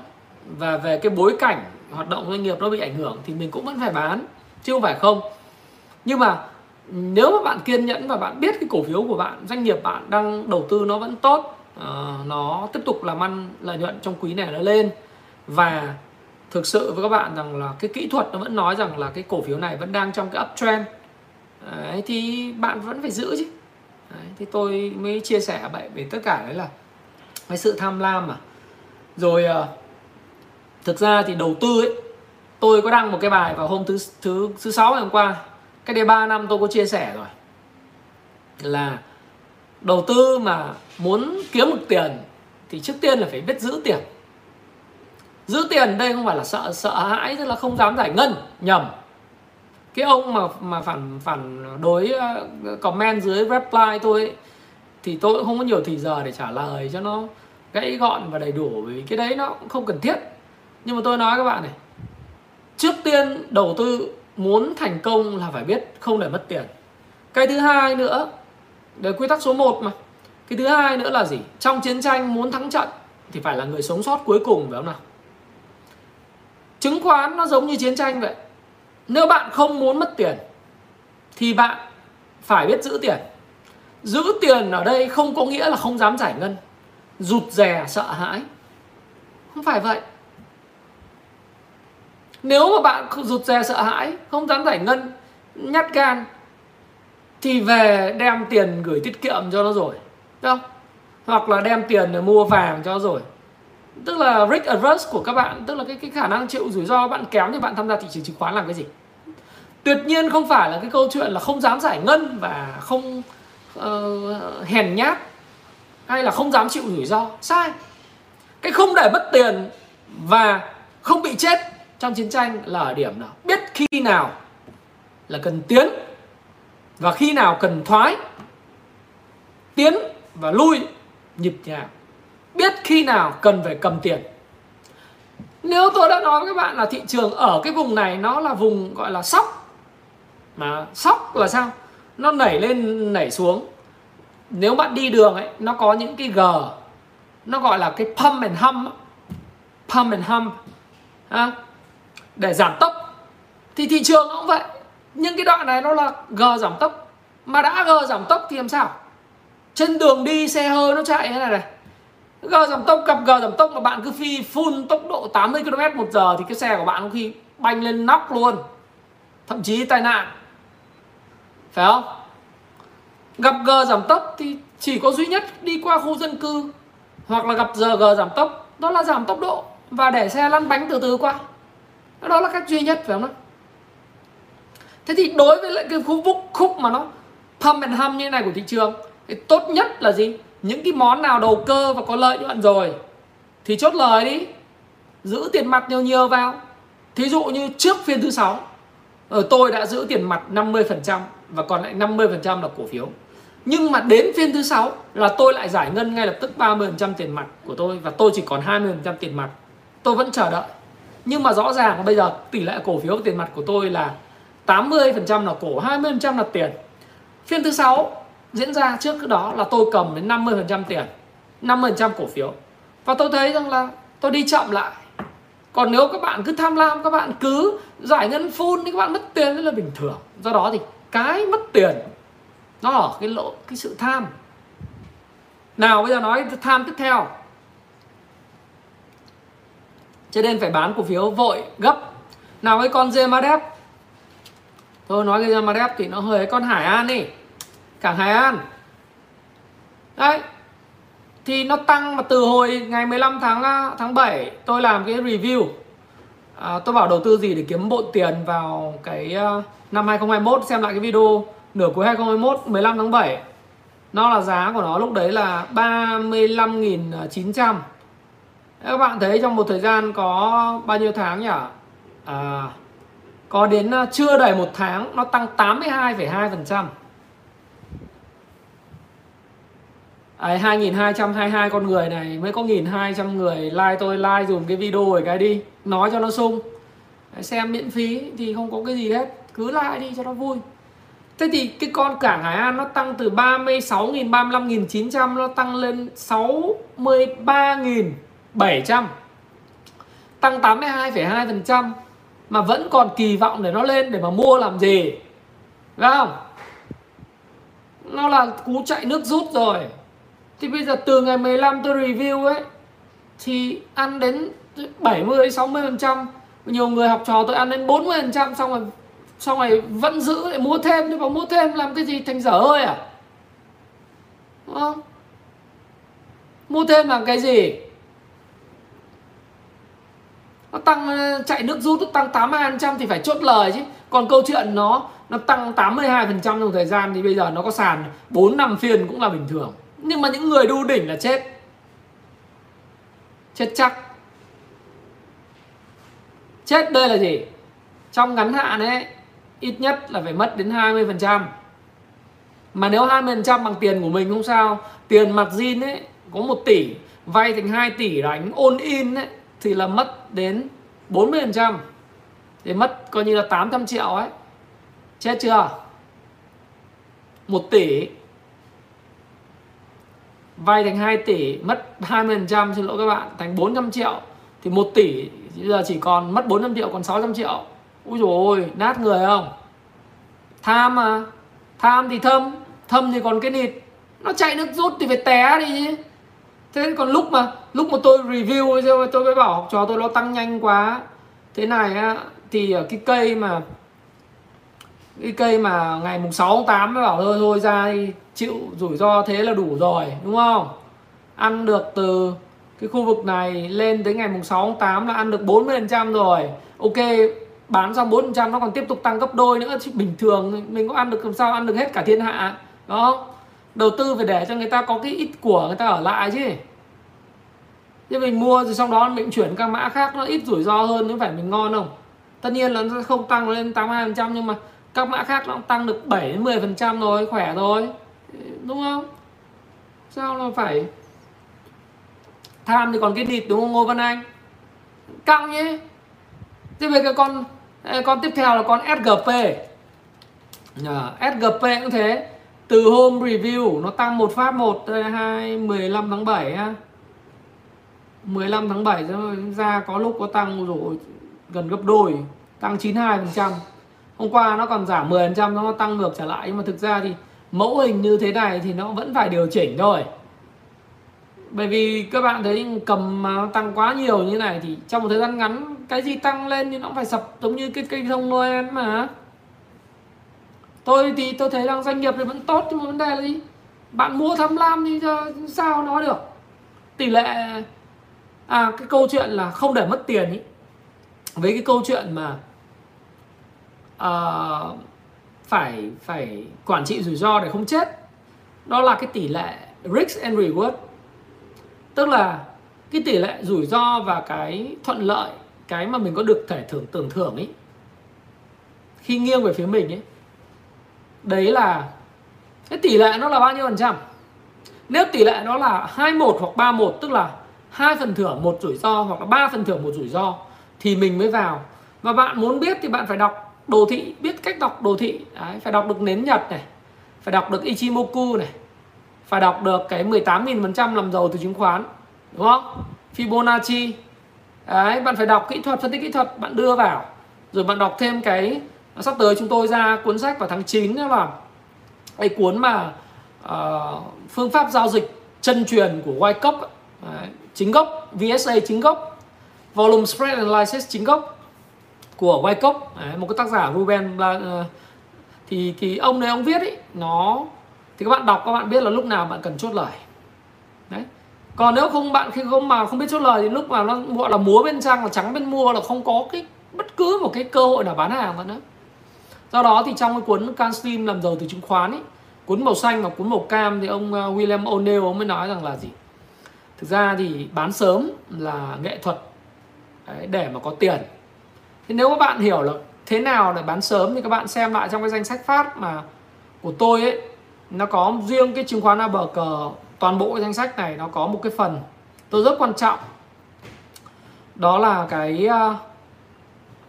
và về cái bối cảnh hoạt động doanh nghiệp nó bị ảnh hưởng thì mình cũng vẫn phải bán chứ không phải không. Nhưng mà nếu mà bạn kiên nhẫn và bạn biết cái cổ phiếu của bạn, doanh nghiệp bạn đang đầu tư nó vẫn tốt, uh, nó tiếp tục làm ăn lợi nhuận trong quý này nó lên và thực sự với các bạn rằng là cái kỹ thuật nó vẫn nói rằng là cái cổ phiếu này vẫn đang trong cái uptrend. Đấy, thì bạn vẫn phải giữ chứ. Đấy, thì tôi mới chia sẻ vậy về tất cả đấy là cái sự tham lam mà. Rồi ờ, thực ra thì đầu tư ấy tôi có đăng một cái bài vào hôm thứ thứ thứ sáu ngày hôm qua. Cái đây 3 năm tôi có chia sẻ rồi. Là đầu tư mà muốn kiếm được tiền thì trước tiên là phải biết giữ tiền giữ tiền đây không phải là sợ sợ hãi tức là không dám giải ngân. Nhầm. Cái ông mà mà phản phản đối ờ, comment dưới reply tôi ấy, thì tôi cũng không có nhiều thì giờ để trả lời cho nó gãy gọn và đầy đủ vì cái đấy nó cũng không cần thiết. Nhưng mà tôi nói các bạn này trước tiên đầu tư muốn thành công là phải biết không để mất tiền. Cái thứ hai nữa để quy tắc số 1 mà. Cái thứ hai nữa là gì? Trong chiến tranh muốn thắng trận thì phải là người sống sót cuối cùng phải không nào? Chứng khoán nó giống như chiến tranh vậy. Nếu bạn không muốn mất tiền, thì bạn phải biết giữ tiền. Giữ tiền ở đây không có nghĩa là không dám giải ngân, rụt rè, sợ hãi. Không phải vậy. Nếu mà bạn rụt rè, sợ hãi, không dám giải ngân, nhát gan, thì về đem tiền gửi tiết kiệm cho nó rồi, đúng không? Hoặc là đem tiền để mua vàng cho nó rồi tức là risk averse của các bạn tức là cái cái khả năng chịu rủi ro bạn kém thì bạn tham gia thị trường chứng khoán làm cái gì? Tuyệt nhiên không phải là cái câu chuyện là không dám giải ngân và không uh, hèn nhát hay là không dám chịu rủi ro. Sai. Cái không để mất tiền và không bị chết trong chiến tranh là ở điểm nào? Biết khi nào là cần tiến và khi nào cần thoái tiến và lui nhịp nhàng biết khi nào cần phải cầm tiền. Nếu tôi đã nói với các bạn là thị trường ở cái vùng này nó là vùng gọi là sóc mà sóc là sao? Nó nảy lên nảy xuống. Nếu bạn đi đường ấy nó có những cái g nó gọi là cái pump and hump pump and hump à, để giảm tốc. Thì thị trường cũng vậy. Nhưng cái đoạn này nó là g giảm tốc. Mà đã g giảm tốc thì làm sao? Trên đường đi xe hơi nó chạy thế này này g giảm tốc, gặp g giảm tốc mà bạn cứ phi full tốc độ 80 km một giờ thì cái xe của bạn có khi banh lên nóc luôn. Thậm chí tai nạn. Phải không? Gặp g giảm tốc thì chỉ có duy nhất đi qua khu dân cư hoặc là gặp giờ g giảm tốc, đó là giảm tốc độ và để xe lăn bánh từ từ qua. Đó là cách duy nhất, phải không thế thì đối với lại cái khu vực khúc mà nó pump and hum như này của thị trường, thì tốt nhất là gì? Những cái món nào đầu cơ và có lợi nhuận rồi, thì chốt lời đi. Giữ tiền mặt nhiều nhiều vào. Thí dụ như trước phiên thứ sáu ở tôi đã giữ tiền mặt 50% và còn lại 50% là cổ phiếu. Nhưng mà đến phiên thứ sáu là tôi lại giải ngân ngay lập tức 30% tiền mặt của tôi và tôi chỉ còn 20% tiền mặt. Tôi vẫn chờ đợi. Nhưng mà rõ ràng bây giờ tỷ lệ cổ phiếu tiền mặt của tôi là 80% là cổ 20% là tiền. Phiên thứ sáu diễn ra trước đó là tôi cầm đến 50% tiền 50% cổ phiếu. Và tôi thấy rằng là tôi đi chậm lại. Còn nếu các bạn cứ tham lam, các bạn cứ giải ngân full thì các bạn mất tiền rất là bình thường. Do đó thì cái mất tiền, nó ở cái lỗ, cái sự tham. Nào, bây giờ nói tham tiếp theo. Cho nên phải bán cổ phiếu vội gấp. Nào, cái con Zemadep tôi nói cái Zemadep thì nó hơi con Hải An đi cảng Hải An. Đấy. Thì nó tăng mà từ hồi ngày 15 tháng à, tháng 7 tôi làm cái review. À, tôi bảo đầu tư gì để kiếm bộn tiền vào cái uh, năm 2021 xem lại cái video nửa cuối 2021 15 tháng 7 nó là giá của nó lúc đấy là 35.900 các bạn thấy trong một thời gian có bao nhiêu tháng nhỉ? À, có đến à, chưa đầy một tháng nó tăng 82,2 phần trăm. Đấy, 2222 con người này mới có 1200 người like tôi like dùng cái video rồi cái đi nói cho nó sung. Đấy, xem miễn phí thì không có cái gì hết cứ like đi cho nó vui. Thế thì cái con cảng Hải An nó tăng từ 36.000 35.900 nó tăng lên 63.700 tăng 82,2% mà vẫn còn kỳ vọng để nó lên để mà mua làm gì? Đúng không? Nó là cú chạy nước rút rồi thì bây giờ từ ngày 15 tôi review ấy, thì ăn đến 70 60 phần trăm. Nhiều người học trò tôi ăn đến 40 phần trăm, xong rồi xong rồi vẫn giữ, lại mua thêm nhưng mà mua thêm, làm cái gì thành dở hơi à? Đúng không? Mua thêm làm cái gì? Nó tăng, chạy nước rút nó tăng 82% thì phải chốt lời chứ. Còn câu chuyện nó nó tăng 82% trong thời gian thì bây giờ nó có sàn 4 năm phiên cũng là bình thường nhưng mà những người đu đỉnh là chết. Chết chắc. Chết đây là gì? Trong ngắn hạn ấy, ít nhất là phải mất đến 20% mà nếu 20% bằng tiền của mình không sao. Tiền mặt zin ấy, có 1 tỷ, vay thành 2 tỷ đánh ôn in ấy, thì là mất đến 40% thì mất coi như là 800 triệu ấy. Chết chưa? 1 tỷ vay thành 2 tỷ, mất 20% xin lỗi các bạn, thành 400 triệu. Thì 1 tỷ, bây giờ chỉ còn mất 400 triệu, còn 600 triệu. Úi dồi ôi, nát người không? Tham mà. Tham thì thâm thâm thì còn cái nịt. Nó chạy nước rút thì phải té đi chứ. Thế còn lúc mà lúc mà tôi review tôi mới bảo học trò tôi nó tăng nhanh quá. Thế này á, thì ở cái cây mà, cái cây mà ngày mùng 6 tháng 8 mới bảo, thôi thôi, ra đi chịu rủi ro thế là đủ rồi, đúng không? Ăn được từ cái khu vực này lên tới ngày mùng 6 tháng 8 là ăn được 40% rồi. Ok, bán xong 4% nó còn tiếp tục tăng gấp đôi nữa, chứ bình thường mình có ăn được làm sao ăn được hết cả thiên hạ đó đầu tư phải để cho người ta có cái ít của người ta ở lại chứ. Nhưng mình mua rồi sau đó mình chuyển các mã khác nó ít rủi ro hơn nếu phải mình ngon không? Tất nhiên là nó không tăng lên 82% nhưng mà các mã khác nó tăng được 7 đến 10 phần trăm rồi, khỏe rồi đúng không? Sao là phải tham thì còn cái địt đúng không ngô văn anh? Căng nhé thế về cái con con tiếp theo là con SGP à, SGP cũng thế. Từ hôm review nó tăng một phát một hai 15 tháng 7 ha. 15 tháng 7 ra có lúc có tăng rồi gần gấp đôi tăng 92 phần trăm. Hôm qua nó còn giảm 10 phần trăm nó tăng ngược trở lại. Nhưng mà thực ra thì mẫu hình như thế này thì nó vẫn phải điều chỉnh thôi. Bởi vì các bạn thấy cầm mà tăng quá nhiều như này thì trong một thời gian ngắn cái gì tăng lên thì nó cũng phải sập giống như cái cây thông Noel mà. Tôi thì tôi thấy rằng doanh nghiệp thì vẫn tốt nhưng mà vấn đề là gì? Bạn mua tham lam thì sao nói được? Tỷ lệ à cái câu chuyện là không để mất tiền ý. Với cái câu chuyện mà uh, phải phải quản trị rủi ro để không chết. Đó là cái tỷ lệ risk and reward. Tức là cái tỷ lệ rủi ro và cái thuận lợi, cái mà mình có được thể thưởng, tưởng thưởng ấy, khi nghiêng về phía mình ấy, đấy là, cái tỷ lệ nó là bao nhiêu phần trăm? Nếu tỷ lệ nó là 21 hoặc 31 tức là hai phần thưởng một rủi ro hoặc là ba phần thưởng một rủi ro, thì mình mới vào. Và bạn muốn biết thì bạn phải đọc đồ thị biết cách đọc đồ thị. Đấy, phải đọc được nến nhật này phải đọc được Ichimoku này phải đọc được cái 18.000% làm giàu từ chứng khoán đúng không? Fibonacci. Đấy bạn phải đọc kỹ thuật phân tích kỹ thuật bạn đưa vào. Rồi bạn đọc thêm cái sắp tới chúng tôi ra cuốn sách vào tháng 9 đó là cái cuốn mà uh, phương pháp giao dịch chân truyền của Wyckoff đấy, chính gốc VSA chính gốc. Volume spread analysis chính gốc của Wyckoff đấy, một cái tác giả Ruben ờ, thì thì ông này ông viết ấy nó thì các bạn đọc các bạn biết là lúc nào bạn cần chốt lời. Đấy. Còn nếu không bạn khi không mà không biết chốt lời thì lúc mà nó gọi là múa bên trang là trắng bên mua là không có cái bất cứ một cái cơ hội nào bán hàng nữa do đó thì trong cái cuốn Can làm giàu từ chứng khoán ấy cuốn màu xanh và cuốn màu cam thì ông ờ, William O'Neill ông mới nói rằng là gì? Thực ra thì bán sớm là nghệ thuật đấy, để mà có tiền thì nếu các bạn hiểu là thế nào để bán sớm thì các bạn xem lại trong cái danh sách phát mà của tôi ấy nó có riêng cái chứng khoán ABG toàn bộ cái danh sách này nó có một cái phần tôi rất quan trọng. Đó là cái uh,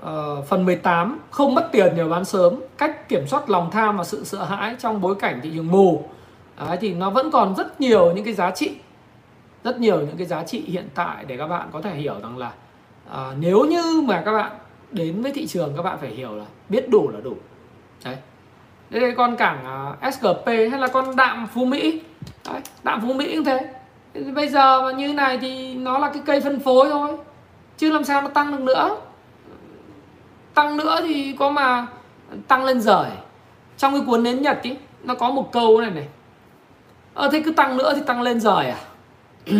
uh, phần 18 không mất tiền nhờ bán sớm cách kiểm soát lòng tham và sự sợ hãi trong bối cảnh thị trường mù. Đấy, thì nó vẫn còn rất nhiều những cái giá trị rất nhiều những cái giá trị hiện tại để các bạn có thể hiểu rằng là uh, nếu như mà các bạn đến với thị trường các bạn phải hiểu là biết đủ là đủ. Đấy. Đây, đây con cảng à, uh, SGP hay là con đạm Phú Mỹ. Đấy, đạm Phú Mỹ cũng thế. Bây giờ mà như này thì nó là cái cây phân phối thôi chứ làm sao nó tăng được nữa? Tăng nữa thì có mà tăng lên rời trong cái cuốn nến nhật ý nó có một câu này này. Ờ thế cứ tăng nữa thì tăng lên rời à?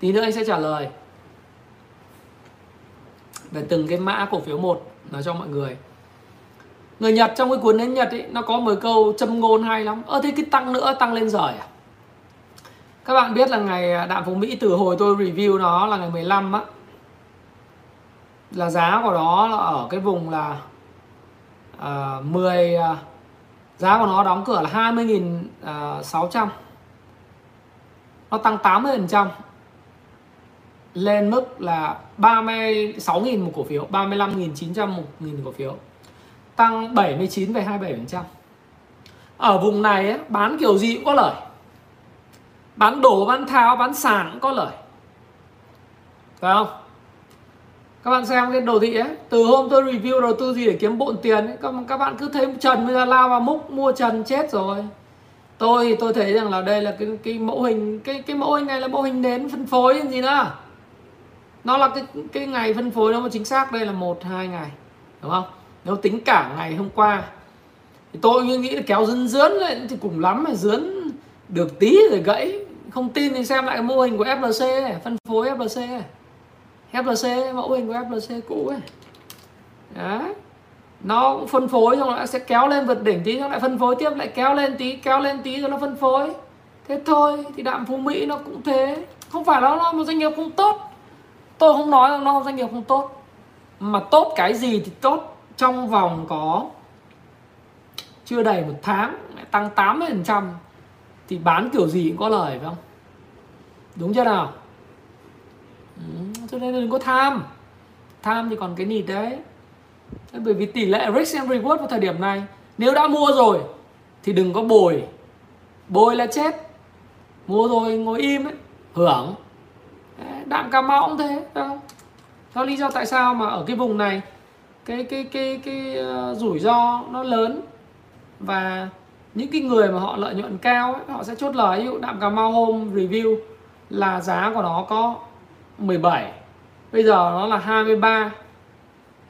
Tí nữa anh sẽ trả lời về từng cái mã cổ phiếu một nói cho mọi người. Người Nhật trong cái cuốn đến Nhật ấy nó có một câu châm ngôn hay lắm. Ơ thế cái tăng nữa tăng lên rời à? Các bạn biết là ngày à, đạm phú Mỹ từ hồi tôi review nó là ngày 15 á là giá của nó là ở cái vùng là uh, 10 uh, giá của nó đóng cửa là 20.600 à, nó tăng 80% lên mức là 36.000 một cổ phiếu 35.900 một nghìn cổ phiếu tăng 79,27% ở vùng này ấy, bán kiểu gì cũng có lời. Bán đổ bán tháo bán sàn cũng có lời. Phải không? Các bạn xem cái đồ thị ấy từ hôm tôi review đầu tư gì để kiếm bộn tiền ấy các, các bạn cứ thấy trần bây giờ lao vào múc mua trần chết rồi. Tôi thì tôi thấy rằng là đây là cái cái mẫu hình cái cái mẫu hình này là mẫu hình nến phân phối gì nữa nó là cái cái ngày phân phối nó mới chính xác đây là một hai ngày đúng không? Nếu tính cả ngày hôm qua thì tôi nghĩ là kéo dướn dướn lên thì cùng lắm mà dướn được tí rồi gãy. Không tin thì xem lại cái mô hình của FLC này, phân phối FLC này. FLC mẫu hình của FLC cũ ấy. Đấy. Nó cũng phân phối xong nó sẽ kéo lên vượt đỉnh tí xong lại phân phối tiếp lại kéo lên tí kéo lên tí rồi nó phân phối. Thế thôi thì đạm phú mỹ nó cũng thế. Không phải nó là một doanh nghiệp không tốt tôi không nói là nó doanh nghiệp không tốt. Mà tốt cái gì thì tốt. Trong vòng có chưa đầy một tháng tăng 80% thì bán kiểu gì cũng có lời phải không? Đúng chưa nào? Ừ, cho nên đừng có tham. Tham thì còn cái nịt đấy. Bởi vì tỷ lệ risk and reward vào thời điểm này nếu đã mua rồi thì đừng có bồi. Bồi là chết. Mua rồi ngồi im ấy hưởng đạm cà mau cũng thế không? Đó lý do tại sao mà ở cái vùng này cái cái cái cái uh, rủi ro nó lớn và những cái người mà họ lợi nhuận cao ấy, họ sẽ chốt lời. Ví dụ đạm cà mau hôm review là giá của nó có 17 bây giờ nó là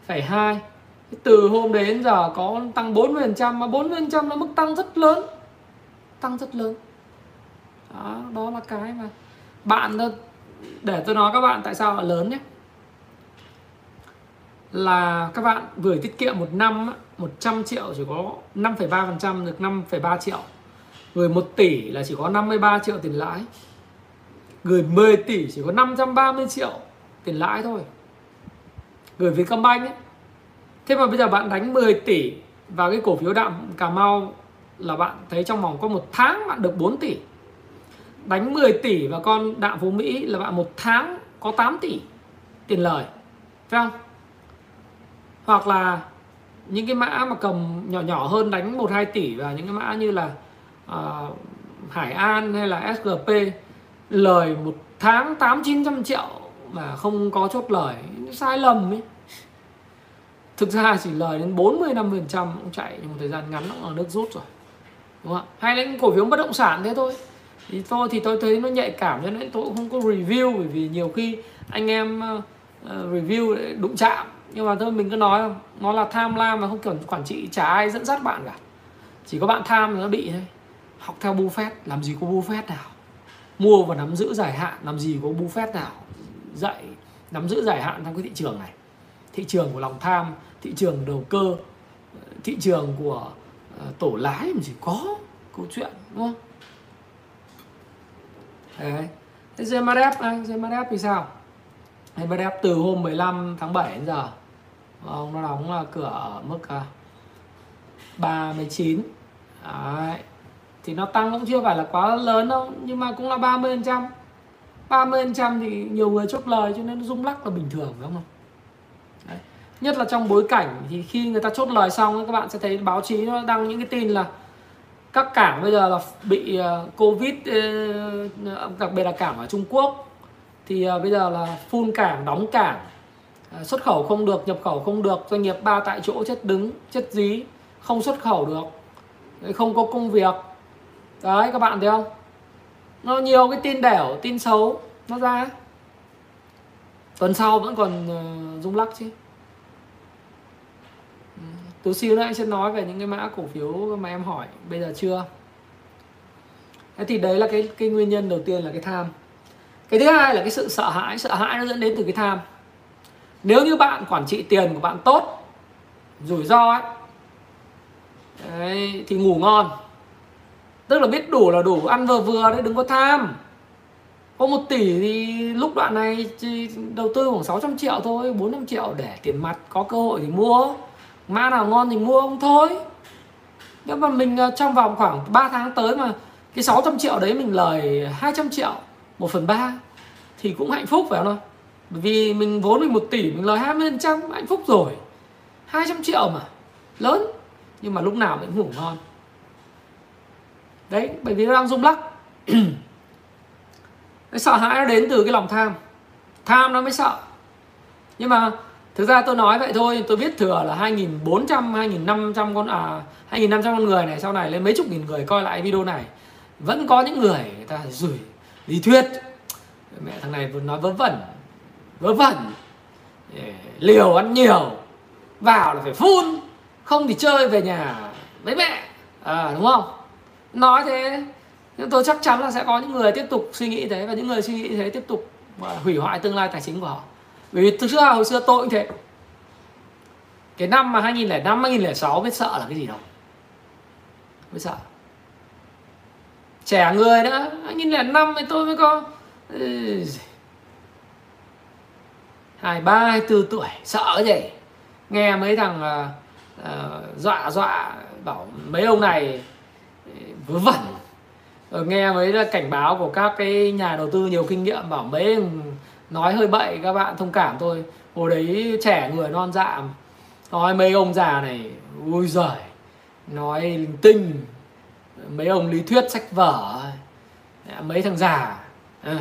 23,2 từ hôm đến giờ có tăng 40% mà 40% là mức tăng rất lớn tăng rất lớn. Đó, đó là cái mà bạn để tôi nói các bạn tại sao là lớn nhé. Là các bạn gửi tiết kiệm một năm 100 triệu chỉ có 5,3% được 5,3 triệu. Gửi 1 tỷ là chỉ có 53 triệu tiền lãi. Gửi 10 tỷ chỉ có 530 triệu tiền lãi thôi. Gửi Vietcombank ấy thế mà bây giờ bạn đánh 10 tỷ vào cái cổ phiếu đạm Cà Mau là bạn thấy trong vòng có một tháng bạn được 4 tỷ đánh 10 tỷ và con đạm Phú Mỹ là bạn một tháng có 8 tỷ tiền lời phải không? Hoặc là những cái mã mà cầm nhỏ nhỏ hơn đánh 1 2 tỷ và những cái mã như là uh, Hải An hay là SGP lời một tháng 8 900 triệu mà không có chốt lời sai lầm ấy. Thực ra chỉ lời đến 40 50 phần trăm cũng chạy nhưng một thời gian ngắn nó là nước rút rồi đúng không hay là những cổ phiếu bất động sản thế thôi thì tôi thì tôi thấy nó nhạy cảm cho nên tôi cũng không có review, bởi vì nhiều khi anh em ờ, ờ, review đụng chạm. Nhưng mà thôi, mình cứ nói không nó là tham lam mà không kiểu quản trị chả ai dẫn dắt bạn cả. Chỉ có bạn tham nó bị thôi. Học theo Buffett làm gì có Buffett nào? Mua và nắm giữ dài hạn, làm gì có Buffett nào? Dạy, nắm giữ dài hạn trong cái thị trường này. Thị trường của lòng tham, thị trường đầu cơ ờ, thị trường của tổ lái mà chỉ có câu chuyện, đúng không? Đấy. Thế GMRF GMRF à, thì sao? GMRF từ hôm 15 tháng 7 đến giờ ờ, Ông nó đóng cửa ở mức à, 39 Đấy. Thì nó tăng cũng chưa phải là quá lớn đâu, Nhưng mà cũng là 30% 30% thì nhiều người chốt lời cho nên nó rung lắc là bình thường, đúng không? Đấy. Nhất là trong bối cảnh thì khi người ta chốt lời xong các bạn sẽ thấy báo chí nó đăng những cái tin là các cảng bây giờ là bị ờ, covid ờ, ờ, đặc biệt là cảng ở Trung Quốc. Thì bây giờ là phun cảng, đóng cảng. Xuất khẩu không được, nhập khẩu không được, doanh nghiệp ba tại chỗ chất đứng chất dí, không xuất khẩu được. Không có công việc. Đấy, các bạn thấy không? Nó nhiều cái tin đẻo, tin xấu nó ra. Tuần sau vẫn còn rung lắc chứ. Tú xíu nữa anh sẽ nói về những cái mã cổ phiếu mà em hỏi bây giờ chưa? Thế thì đấy là cái cái nguyên nhân đầu tiên là cái tham. Cái thứ hai là cái sự sợ hãi. Sợ hãi nó dẫn đến từ cái tham. Nếu như bạn quản trị tiền của bạn tốt rủi ro ấy đấy, thì ngủ ngon. Tức là biết đủ là đủ ăn vừa vừa đấy đừng có tham. Có một tỷ thì lúc đoạn này đầu tư khoảng 600 triệu thôi 400 triệu để tiền mặt có cơ hội thì mua mã nào ngon thì mua ông thôi. Nếu mà mình ờ, trong vòng khoảng 3 tháng tới mà cái 600 triệu đấy mình lời 200 triệu 1 phần 3 thì cũng hạnh phúc, phải không bởi vì mình vốn mình 1 tỷ, mình lời 20 phần trăm, hạnh phúc rồi. 200 triệu mà, lớn, nhưng mà lúc nào mình cũng ngủ ngon. Đấy, bởi vì nó đang rung lắc. Cái sợ hãi nó đến từ cái lòng tham. Tham nó mới sợ. Nhưng mà thực ra tôi nói vậy thôi tôi biết thừa là 2.400 2.500 con à 2.500 con người này sau này lên mấy chục nghìn người coi lại video này. Vẫn có những người người ta rủi lý thuyết. Mẹ thằng này vừa nói vớ vẩn vớ vẩn. Liều ăn nhiều vào là phải phun không thì chơi về nhà với mẹ. À, đúng không? Nói thế nhưng tôi chắc chắn là sẽ có những người tiếp tục suy nghĩ thế và những người suy nghĩ thế tiếp tục hủy hoại tương lai tài chính của họ bởi vì từ xưa hồi xưa tôi cũng thế. Cái năm mà 2005 2006 biết sợ là cái gì đâu. Biết sợ. Trẻ người nữa. 2005 thì tôi mới có ừ, hai ba hai tư tuổi. Sợ cái gì? Nghe mấy thằng uh, dọa dọa bảo mấy ông này ừ, vớ vẩn. Rồi nghe mấy cảnh báo của các cái nhà đầu tư nhiều kinh nghiệm bảo mấy nói hơi bậy, các bạn thông cảm thôi. Hồi đấy trẻ người non dạ nói mấy ông già này ui giời, nói linh tinh, mấy ông lý thuyết sách vở, mấy thằng già à.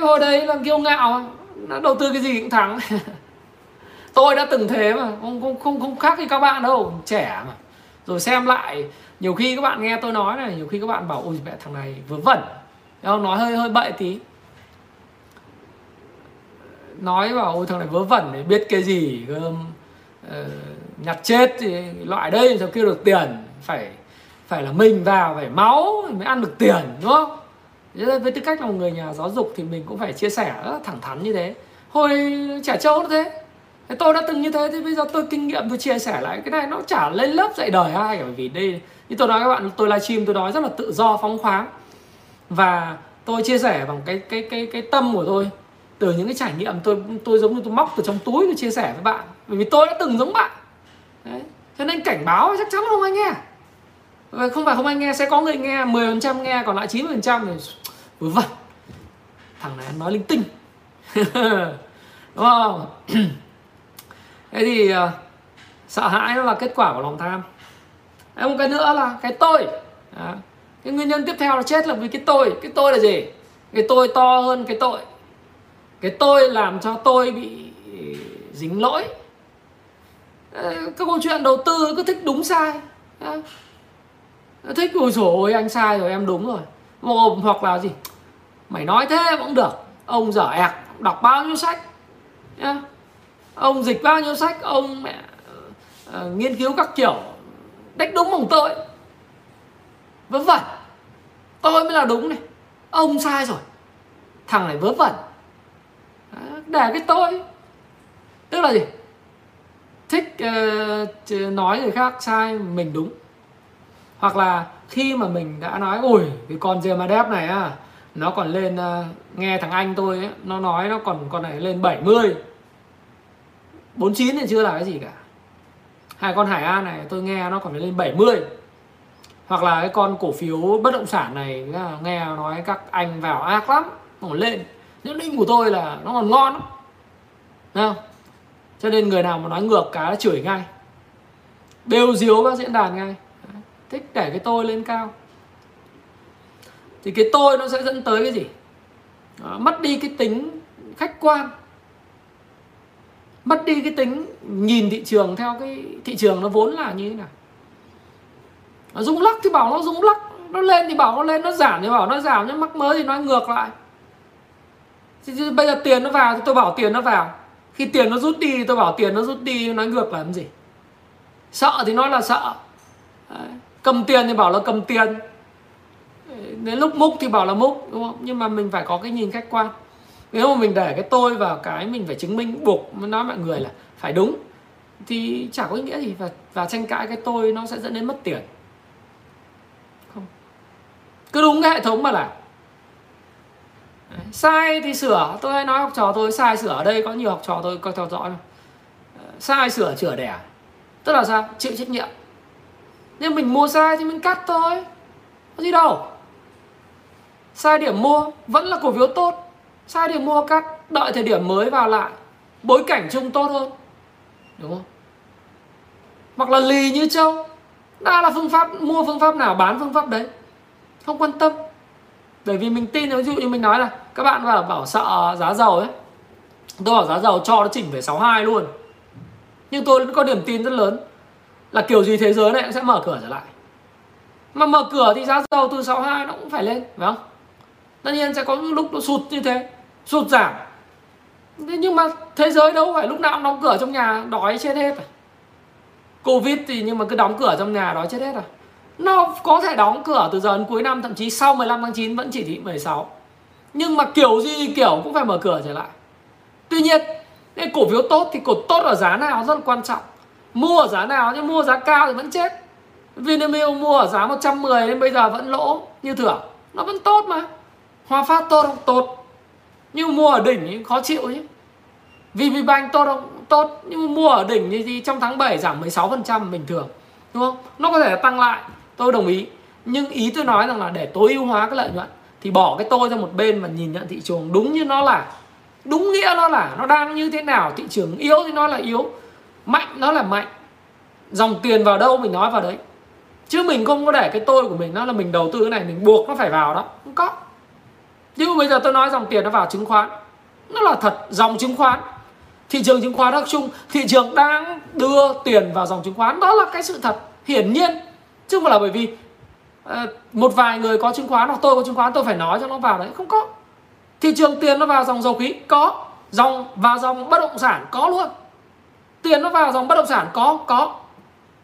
hồi đấy là kiêu ngạo nó đầu tư cái gì cũng thắng. Tôi đã từng thế mà, không không không không khác gì các bạn đâu, trẻ mà. Rồi xem lại, nhiều khi các bạn nghe tôi nói này, nhiều khi các bạn bảo, ôi, mẹ thằng này vớ vẩn. Không? Nói hơi hơi bậy tí nói bảo ôi thằng này vớ vẩn để biết cái gì uh, nhặt chết thì loại đây sao kêu được tiền? Phải phải là mình vào phải máu mới ăn được tiền đúng không? Với tư cách là một người nhà giáo dục thì mình cũng phải chia sẻ rất thẳng thắn như thế. Hồi trẻ trâu nó thế. Thế tôi đã từng như thế thì bây giờ tôi kinh nghiệm tôi chia sẻ lại cái này nó chả lên lớp dạy đời ai bởi vì đây như tôi nói các bạn tôi livestream tôi nói rất là tự do phóng khoáng. Và tôi chia sẻ bằng cái cái cái cái tâm của tôi từ những cái trải nghiệm tôi tôi giống như tôi móc từ trong túi tôi chia sẻ với bạn. Bởi vì tôi đã từng giống bạn. Đấy. cho nên cảnh báo chắc chắn không ai nghe. Và không phải không ai nghe sẽ có người nghe 10% nghe còn lại 90% thì vớ vẩn. Thằng này nói linh tinh. Đúng không? Thế thì uh, sợ hãi nó là kết quả của lòng tham. Đấy, một cái nữa là cái tôi. Đó. cái nguyên nhân tiếp theo là chết là vì cái tôi. Cái tôi là gì? Cái tôi to hơn cái tội cái tôi làm cho tôi bị dính lỗi. Ờ, các câu chuyện đầu tư cứ thích đúng sai. Ờ, thích ôi rồi anh sai rồi em đúng rồi. Hoặc là gì mày nói thế cũng được. Ông dở ẹc đọc bao nhiêu sách. Nhá. Ông dịch bao nhiêu sách ông mẹ uh, nghiên cứu các kiểu đách đúng bằng tôi. Vớ vẩn. Tôi mới là đúng này. Ông sai rồi. Thằng này vớ vẩn để cái tôi. Tức là gì? Thích uh, nói người khác sai mình đúng. Hoặc là khi mà mình đã nói ôi cái con Gemadep này à nó còn lên uh, nghe thằng anh tôi ấy, nó nói nó còn con này lên 70 49 thì chưa là cái gì cả. Hai con Hải An này tôi nghe nó còn lên 70 hoặc là cái con cổ phiếu bất động sản này nghe nói các anh vào ác lắm nó lên nhận định của tôi là nó còn ngon lắm. Không? cho nên người nào mà nói ngược cá chửi ngay. Bêu diếu các diễn đàn ngay. Thích để cái tôi lên cao. Thì cái tôi nó sẽ dẫn tới cái gì? Đó, mất đi cái tính khách quan. Mất đi cái tính nhìn thị trường theo cái thị trường nó vốn là như thế nào? Nó rung lắc thì bảo nó rung lắc. Nó lên thì bảo nó lên nó giảm thì bảo nó giảm. Nhưng mắc mới thì nói ngược lại thì bây giờ tiền nó vào thì tôi bảo tiền nó vào. Khi tiền nó rút đi thì tôi bảo tiền nó rút đi, nói ngược là làm gì? Sợ thì nói là sợ. Đấy. cầm tiền thì bảo là cầm tiền. Đến lúc múc thì bảo là múc, đúng không? Nhưng mà mình phải có cái nhìn khách quan. Nếu mà mình để cái tôi vào cái mình phải chứng minh, buộc nói mọi người là phải đúng, thì chả có ý nghĩa gì và và tranh cãi cái tôi nó sẽ dẫn đến mất tiền. Không. Cứ đúng cái hệ thống mà là sai thì sửa. Tôi hay nói học trò tôi, sai sửa ở đây, có nhiều học trò tôi có theo dõi. Ờ, sai sửa chữa đẻ. Tức là sao? Chịu trách nhiệm. Nhưng mình mua sai thì mình cắt thôi. Có gì đâu. Sai điểm mua vẫn là cổ phiếu tốt. Sai điểm mua cắt. Đợi thời điểm mới vào lại. Bối cảnh chung tốt hơn. Đúng không? Hoặc là lì như châu. Đã là phương pháp, mua phương pháp nào, bán phương pháp đấy. Không quan tâm bởi vì mình tin, ví dụ như mình nói là các bạn bảo bảo sợ giá dầu ấy. Tôi bảo giá dầu cho nó chỉnh về 62 luôn. Nhưng tôi vẫn có niềm tin rất lớn là kiểu gì thế giới này cũng sẽ mở cửa trở lại. Mà mở cửa thì giá dầu từ 62 nó cũng phải lên, phải không? Tất nhiên sẽ có những lúc nó sụt như thế, sụt giảm. Thế nhưng mà thế giới đâu phải lúc nào cũng đóng cửa trong nhà đói chết hết à. Covid thì nhưng mà cứ đóng cửa trong nhà đói chết hết à nó có thể đóng cửa từ giờ đến cuối năm thậm chí sau 15 tháng 9 vẫn chỉ thị 16 nhưng mà kiểu gì kiểu cũng phải mở cửa trở lại. Tuy nhiên cái cổ phiếu tốt thì cổ tốt ở giá nào rất là quan trọng. Mua ở giá nào nhưng mua giá cao thì vẫn chết. Vinamilk mua ở giá 110 nên bây giờ vẫn lỗ như thường. Nó vẫn tốt mà. Hòa Phát tốt không? Tốt. Nhưng mua ở đỉnh thì khó chịu chứ. VPBank tốt không? Tốt. Nhưng mua ở đỉnh thì, thì trong tháng 7 giảm 16% bình thường Đúng không? Nó có thể tăng lại. Tôi đồng ý. Nhưng ý tôi nói rằng là để tối ưu hóa cái lợi nhuận, thì bỏ cái tôi ra một bên và nhìn nhận thị trường đúng như nó là, đúng nghĩa nó là, nó đang như thế nào, thị trường yếu thì nó là yếu, mạnh nó là mạnh. Dòng tiền vào đâu mình nói vào đấy. Chứ mình không có để cái tôi của mình, nó là mình đầu tư cái này, mình buộc nó phải vào đó. Không có. Nhưng bây giờ tôi nói dòng tiền nó vào chứng khoán. Nó là thật, dòng chứng khoán. Thị trường chứng khoán nói chung, thị trường đang đưa tiền vào dòng chứng khoán. Đó là cái sự thật hiển nhiên chứ không phải là bởi vì uh, một vài người có chứng khoán hoặc tôi có chứng khoán tôi phải nói cho nó vào đấy. Không có. Thị trường tiền nó vào dòng dầu khí có. Dòng vào dòng bất động sản có luôn. Tiền nó vào dòng bất động sản có có.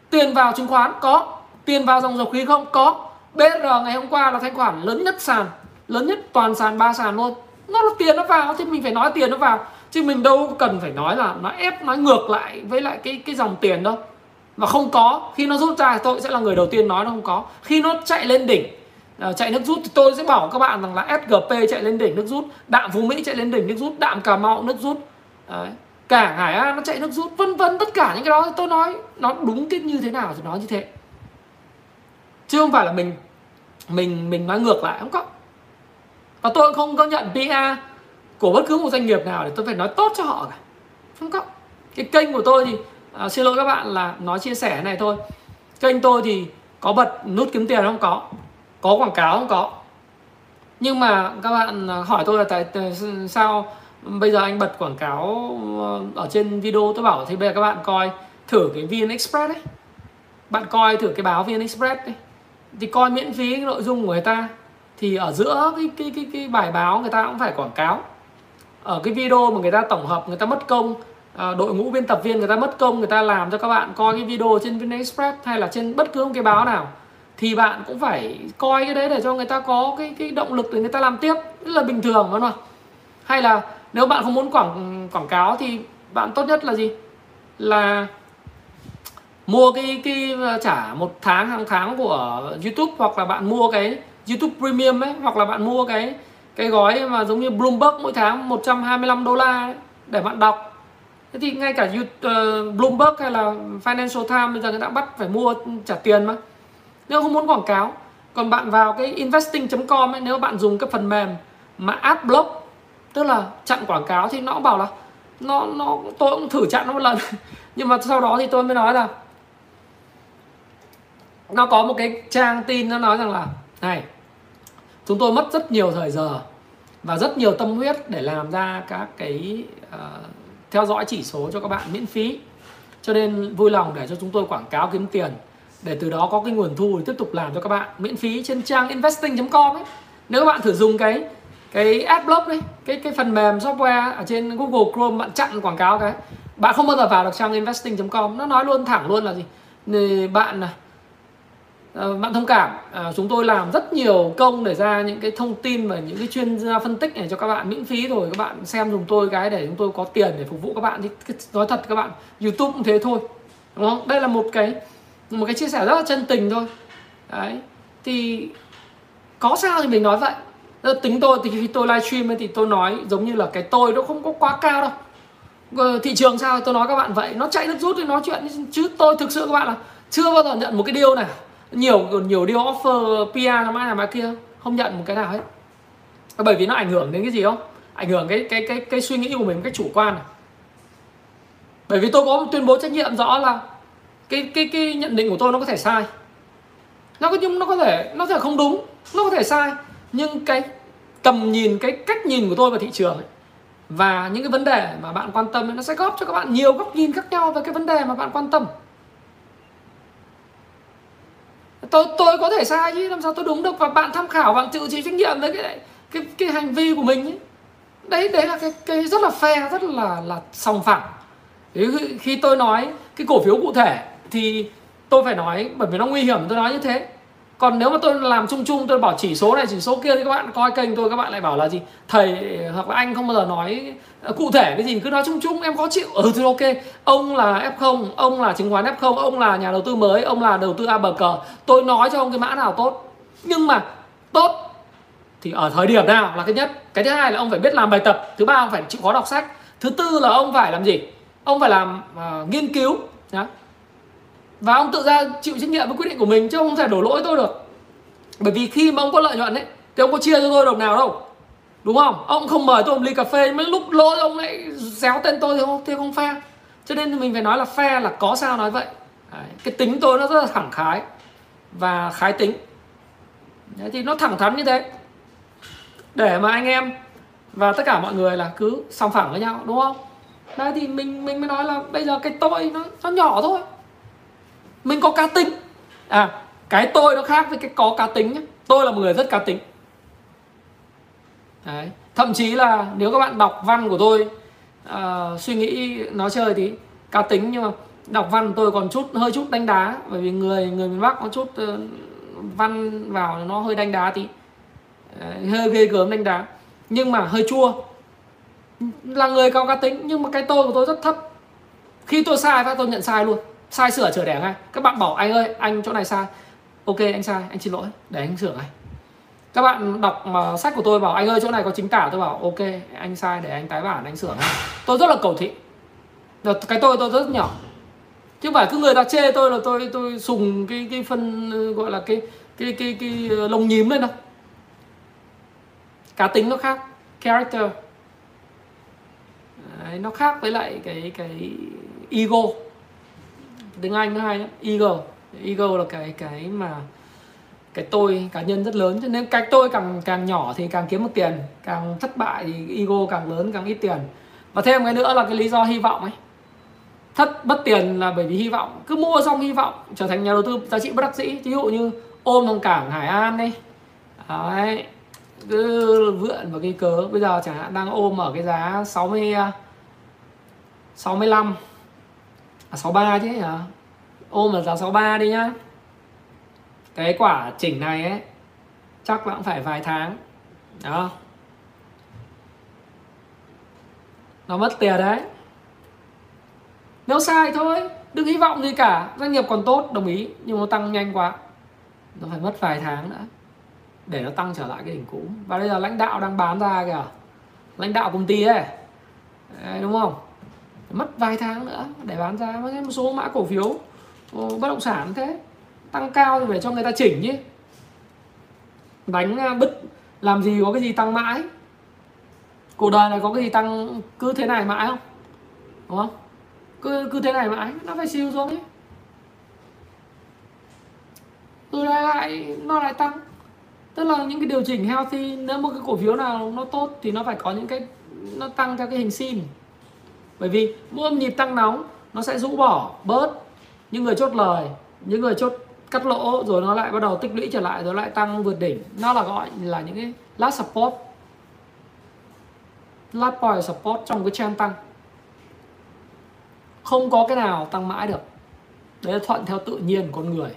Tiền vào chứng khoán có. Tiền vào dòng dầu khí không có. BR ngày hôm qua là thanh khoản lớn nhất sàn lớn nhất toàn sàn ba sàn luôn. Nó là tiền nó vào thì mình phải nói tiền nó vào. Chứ mình đâu cần phải nói là nó ép nói ngược lại với lại cái cái dòng tiền đâu và không có khi nó rút ra thì tôi sẽ là người đầu tiên nói nó không có. Khi nó chạy lên đỉnh uh, chạy nước rút thì tôi sẽ bảo các bạn rằng là SGP chạy lên đỉnh nước rút đạm Phú Mỹ chạy lên đỉnh nước rút đạm Cà Mau nước rút. Đấy. cả Hải An nó chạy nước rút vân vân tất cả những cái đó tôi nói nó đúng cái như thế nào thì nói như thế. Chứ không phải là mình mình mình nói ngược lại không có. Và tôi không có nhận PR của bất cứ một doanh nghiệp nào để tôi phải nói tốt cho họ cả. Không có. Cái kênh của tôi thì à, xin lỗi các bạn là nói chia sẻ này thôi. Kênh tôi thì có bật nút kiếm tiền không? Có. Có quảng cáo không? Có. Nhưng mà các bạn à, hỏi tôi là tại, tại sao bây giờ anh bật quảng cáo ờ, ở trên video? Tôi bảo thì bây giờ các bạn coi thử cái VN Express đấy. Bạn coi thử cái báo VN Express đấy. Thì coi miễn phí cái nội dung của người ta. Thì ở giữa cái cái cái cái bài báo người ta cũng phải quảng cáo. Ở cái video mà người ta tổng hợp người ta mất công à, đội ngũ biên tập viên người ta mất công người ta làm cho các bạn coi cái video trên VN Express hay là trên bất cứ một cái báo nào thì bạn cũng phải coi cái đấy để cho người ta có cái cái động lực để người ta làm tiếp. Rất là bình thường đúng không? Hay là nếu bạn không muốn quảng quảng cáo thì bạn tốt nhất là gì? Là mua cái cái ờ, trả một tháng hàng tháng của YouTube hoặc là bạn mua cái YouTube Premium ấy hoặc là bạn mua cái cái gói mà giống như Bloomberg mỗi tháng 125 đô la ấy, để bạn đọc thế thì ngay cả YouTube, uh, ờ, Bloomberg hay là Financial Times bây giờ người ta bắt phải mua trả tiền mà. Nếu không muốn quảng cáo còn bạn vào cái investing.com ấy nếu bạn dùng cái phần mềm mà adblock tức là chặn quảng cáo thì nó bảo là nó nó tôi cũng thử chặn nó một lần. Nhưng mà sau đó thì tôi mới nói là nó có một cái trang tin nó nói rằng là này chúng tôi mất rất nhiều thời giờ và rất nhiều tâm huyết để làm ra các cái uh, theo dõi chỉ số cho các bạn miễn phí. Cho nên vui lòng để cho chúng tôi quảng cáo kiếm tiền, để từ đó có cái nguồn thu để tiếp tục làm cho các bạn miễn phí trên trang investing.com ấy. Nếu các bạn thử dùng cái cái adblock đấy cái cái phần mềm software ở trên Google Chrome bạn chặn quảng cáo cái, bạn không bao giờ vào được trang investing.com nó nói luôn thẳng luôn là gì? Bạn này Ờ, bạn thông cảm. À, chúng tôi làm rất nhiều công để ra những cái thông tin và những cái chuyên gia phân tích này cho các bạn miễn phí rồi. Các bạn xem dùng tôi cái để chúng tôi có tiền để phục vụ các bạn. Thì nói thật các bạn youtube cũng thế thôi. Đúng không? Đây là một cái một cái chia sẻ rất là chân tình thôi. Đấy. Thì có sao thì mình nói vậy. Ờ, tính tôi thì khi tôi livestream thì tôi nói giống như là cái tôi nó không có quá cao đâu. Thị trường sao tôi nói các bạn vậy. Nó chạy nước rút thì nói chuyện. Chứ tôi thực sự các bạn là chưa bao giờ nhận một cái điều nào nhiều nhiều deal offer PR làm ai làm ai kia không nhận một cái nào hết. À, bởi vì nó ảnh hưởng đến cái gì không? Ảnh hưởng cái cái cái cái suy nghĩ của mình một cách chủ quan này. bởi vì tôi có tuyên bố trách nhiệm rõ là cái cái cái nhận định của tôi nó có thể sai. Nó có nhưng nó có thể nó có thể không đúng nó có thể sai. Nhưng cái tầm nhìn cái cách nhìn của tôi vào thị trường ấy, và những cái vấn đề mà bạn quan tâm ấy, nó sẽ góp cho các bạn nhiều góc nhìn khác nhau về cái vấn đề mà bạn quan tâm tôi tôi có thể sai chứ, làm sao tôi đúng được? Và bạn tham khảo, bạn tự chịu trách nhiệm với cái cái cái hành vi của mình ấy. đấy đấy là cái cái rất là phe rất là là sòng phẳng. Khi tôi nói cái cổ phiếu cụ thể thì tôi phải nói, bởi vì nó nguy hiểm, tôi nói như thế còn nếu mà tôi làm chung chung tôi bảo chỉ số này chỉ số kia thì các bạn coi kênh tôi các bạn lại bảo là gì? Thầy hoặc là anh không bao giờ nói ờ, cụ thể cái gì cứ nói chung chung em khó chịu. Ừ thì ok. Ông là f0 ông là chứng khoán f0 ông là nhà đầu tư mới ông là đầu tư a bờ cờ tôi nói cho ông cái mã nào tốt. Nhưng mà tốt thì ở thời điểm nào là cái nhất. Cái thứ hai là ông phải biết làm bài tập. Thứ ba ông phải chịu khó đọc sách. Thứ tư là ông phải làm gì? Ông phải làm uh, nghiên cứu nhá và ông tự ra chịu trách nhiệm với quyết định của mình chứ không thể đổ lỗi tôi được. Bởi vì khi mà ông có lợi nhuận ấy thì ông có chia cho tôi đồng nào đâu. Đúng không? Ông không mời tôi một ly cà phê mấy lúc lỗ ông lại déo tên tôi thì không thì không fair. Cho nên mình phải nói là fair là có sao nói vậy. Đấy, cái tính tôi nó rất là thẳng khái và khái tính. Đấy, thì nó thẳng thắn như thế. Để mà anh em và tất cả mọi người là cứ song phẳng với nhau đúng không? Đấy thì mình mình mới nói là bây giờ cái tôi nó nó nhỏ thôi mình có cá tính. À cái tôi nó khác với cái có cá tính nhé tôi là một người rất cá tính. Đấy. Thậm chí là nếu các bạn đọc văn của tôi uh, suy nghĩ nói chơi thì cá tính nhưng mà đọc văn tôi còn chút hơi chút đánh đá. Bởi vì người người miền bắc có chút uh, văn vào nó hơi đánh đá tí. Đấy, hơi ghê gớm đánh đá. Nhưng mà hơi chua. Là người có cá tính nhưng mà cái tôi của tôi rất thấp. Khi tôi sai phát tôi nhận sai luôn sai sửa chở đẻ ngay. Các bạn bảo anh ơi anh chỗ này sai. Ok anh sai anh xin lỗi. Để anh sửa ngay. Các bạn đọc mà sách của tôi bảo anh ơi chỗ này có chính tả. Tôi bảo ok anh sai để anh tái bản anh sửa ngay. Tôi rất là cầu thị. Cái tôi tôi rất nhỏ. Chứ không phải cứ người ta chê tôi là tôi tôi sùng cái cái phân gọi là cái cái cái cái, ờ, cái lồng nhím lên đâu. Cá tính nó khác character. Đấy, nó khác với lại cái cái ego tiếng anh nó hay lắm. Ego ego là cái cái mà cái tôi cá nhân rất lớn. Cho nên cái tôi càng càng nhỏ thì càng kiếm được tiền, càng thất bại thì ego càng lớn, càng ít tiền. Và thêm cái nữa là cái lý do hy vọng ấy. Thất, bất tiền là bởi vì hy vọng. Cứ mua xong hy vọng, trở thành nhà đầu tư giá trị bất đắc dĩ. Ví dụ như ôm thằng cảng, hải an đi. Đấy. Cứ vượn vào cái cớ. Bây giờ chẳng hạn đang ôm ở cái giá 60 65 à, 63 chứ hả ôm ở giá 63 đi nhá. Cái quả chỉnh này ấy chắc là cũng phải vài tháng. Đó. Nó mất tiền đấy. Nếu sai thôi đừng hy vọng gì cả. Doanh nghiệp còn tốt đồng ý nhưng nó tăng nhanh quá. Nó phải mất vài tháng nữa để nó tăng trở lại cái đỉnh cũ. Và bây giờ lãnh đạo đang bán ra kìa. Lãnh đạo công ty ấy. Đấy, đúng không? Mất vài tháng nữa để bán ra một số mã cổ phiếu ờ, bất động sản thế. Tăng cao thì phải cho người ta chỉnh chứ đánh à, bứt, làm gì có cái gì tăng mãi? Cuộc đời này có cái gì tăng cứ thế này mãi không? Đúng không? Cứ cứ thế này mãi, nó phải siêu xuống ấy rồi lại nó lại tăng. Tức là những cái điều chỉnh healthy, nếu một cái cổ phiếu nào nó tốt thì nó phải có những cái, nó tăng theo cái hình sin bởi vì mỗi nhịp tăng nóng, nó sẽ rũ bỏ bớt những người chốt lời, những người chốt cắt lỗ, rồi nó lại bắt đầu tích lũy trở lại, rồi lại tăng vượt đỉnh. Nó là gọi là những cái last support. Last point support trong cái trend tăng. Không có cái nào tăng mãi được. Đấy là thuận theo tự nhiên của con người.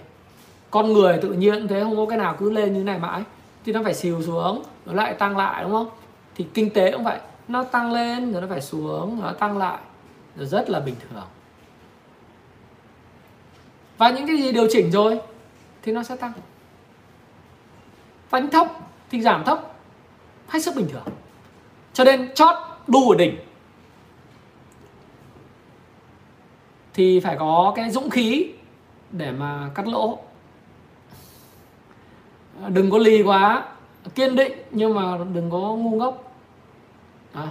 Con người tự nhiên thế, không có cái nào cứ lên như này mãi. Thì nó phải xìu xuống, nó lại tăng lại, đúng không? Thì kinh tế cũng vậy nó tăng lên, rồi nó phải xuống, nó tăng lại. Rồi rất là bình thường. Và những cái gì điều chỉnh rồi thì nó sẽ tăng. Phanh thấp thì giảm thấp, hết sức bình thường. Cho nên chót đu ở đỉnh thì phải có cái dũng khí để mà cắt lỗ. Đừng có lì quá, kiên định nhưng mà đừng có ngu ngốc. Đấy.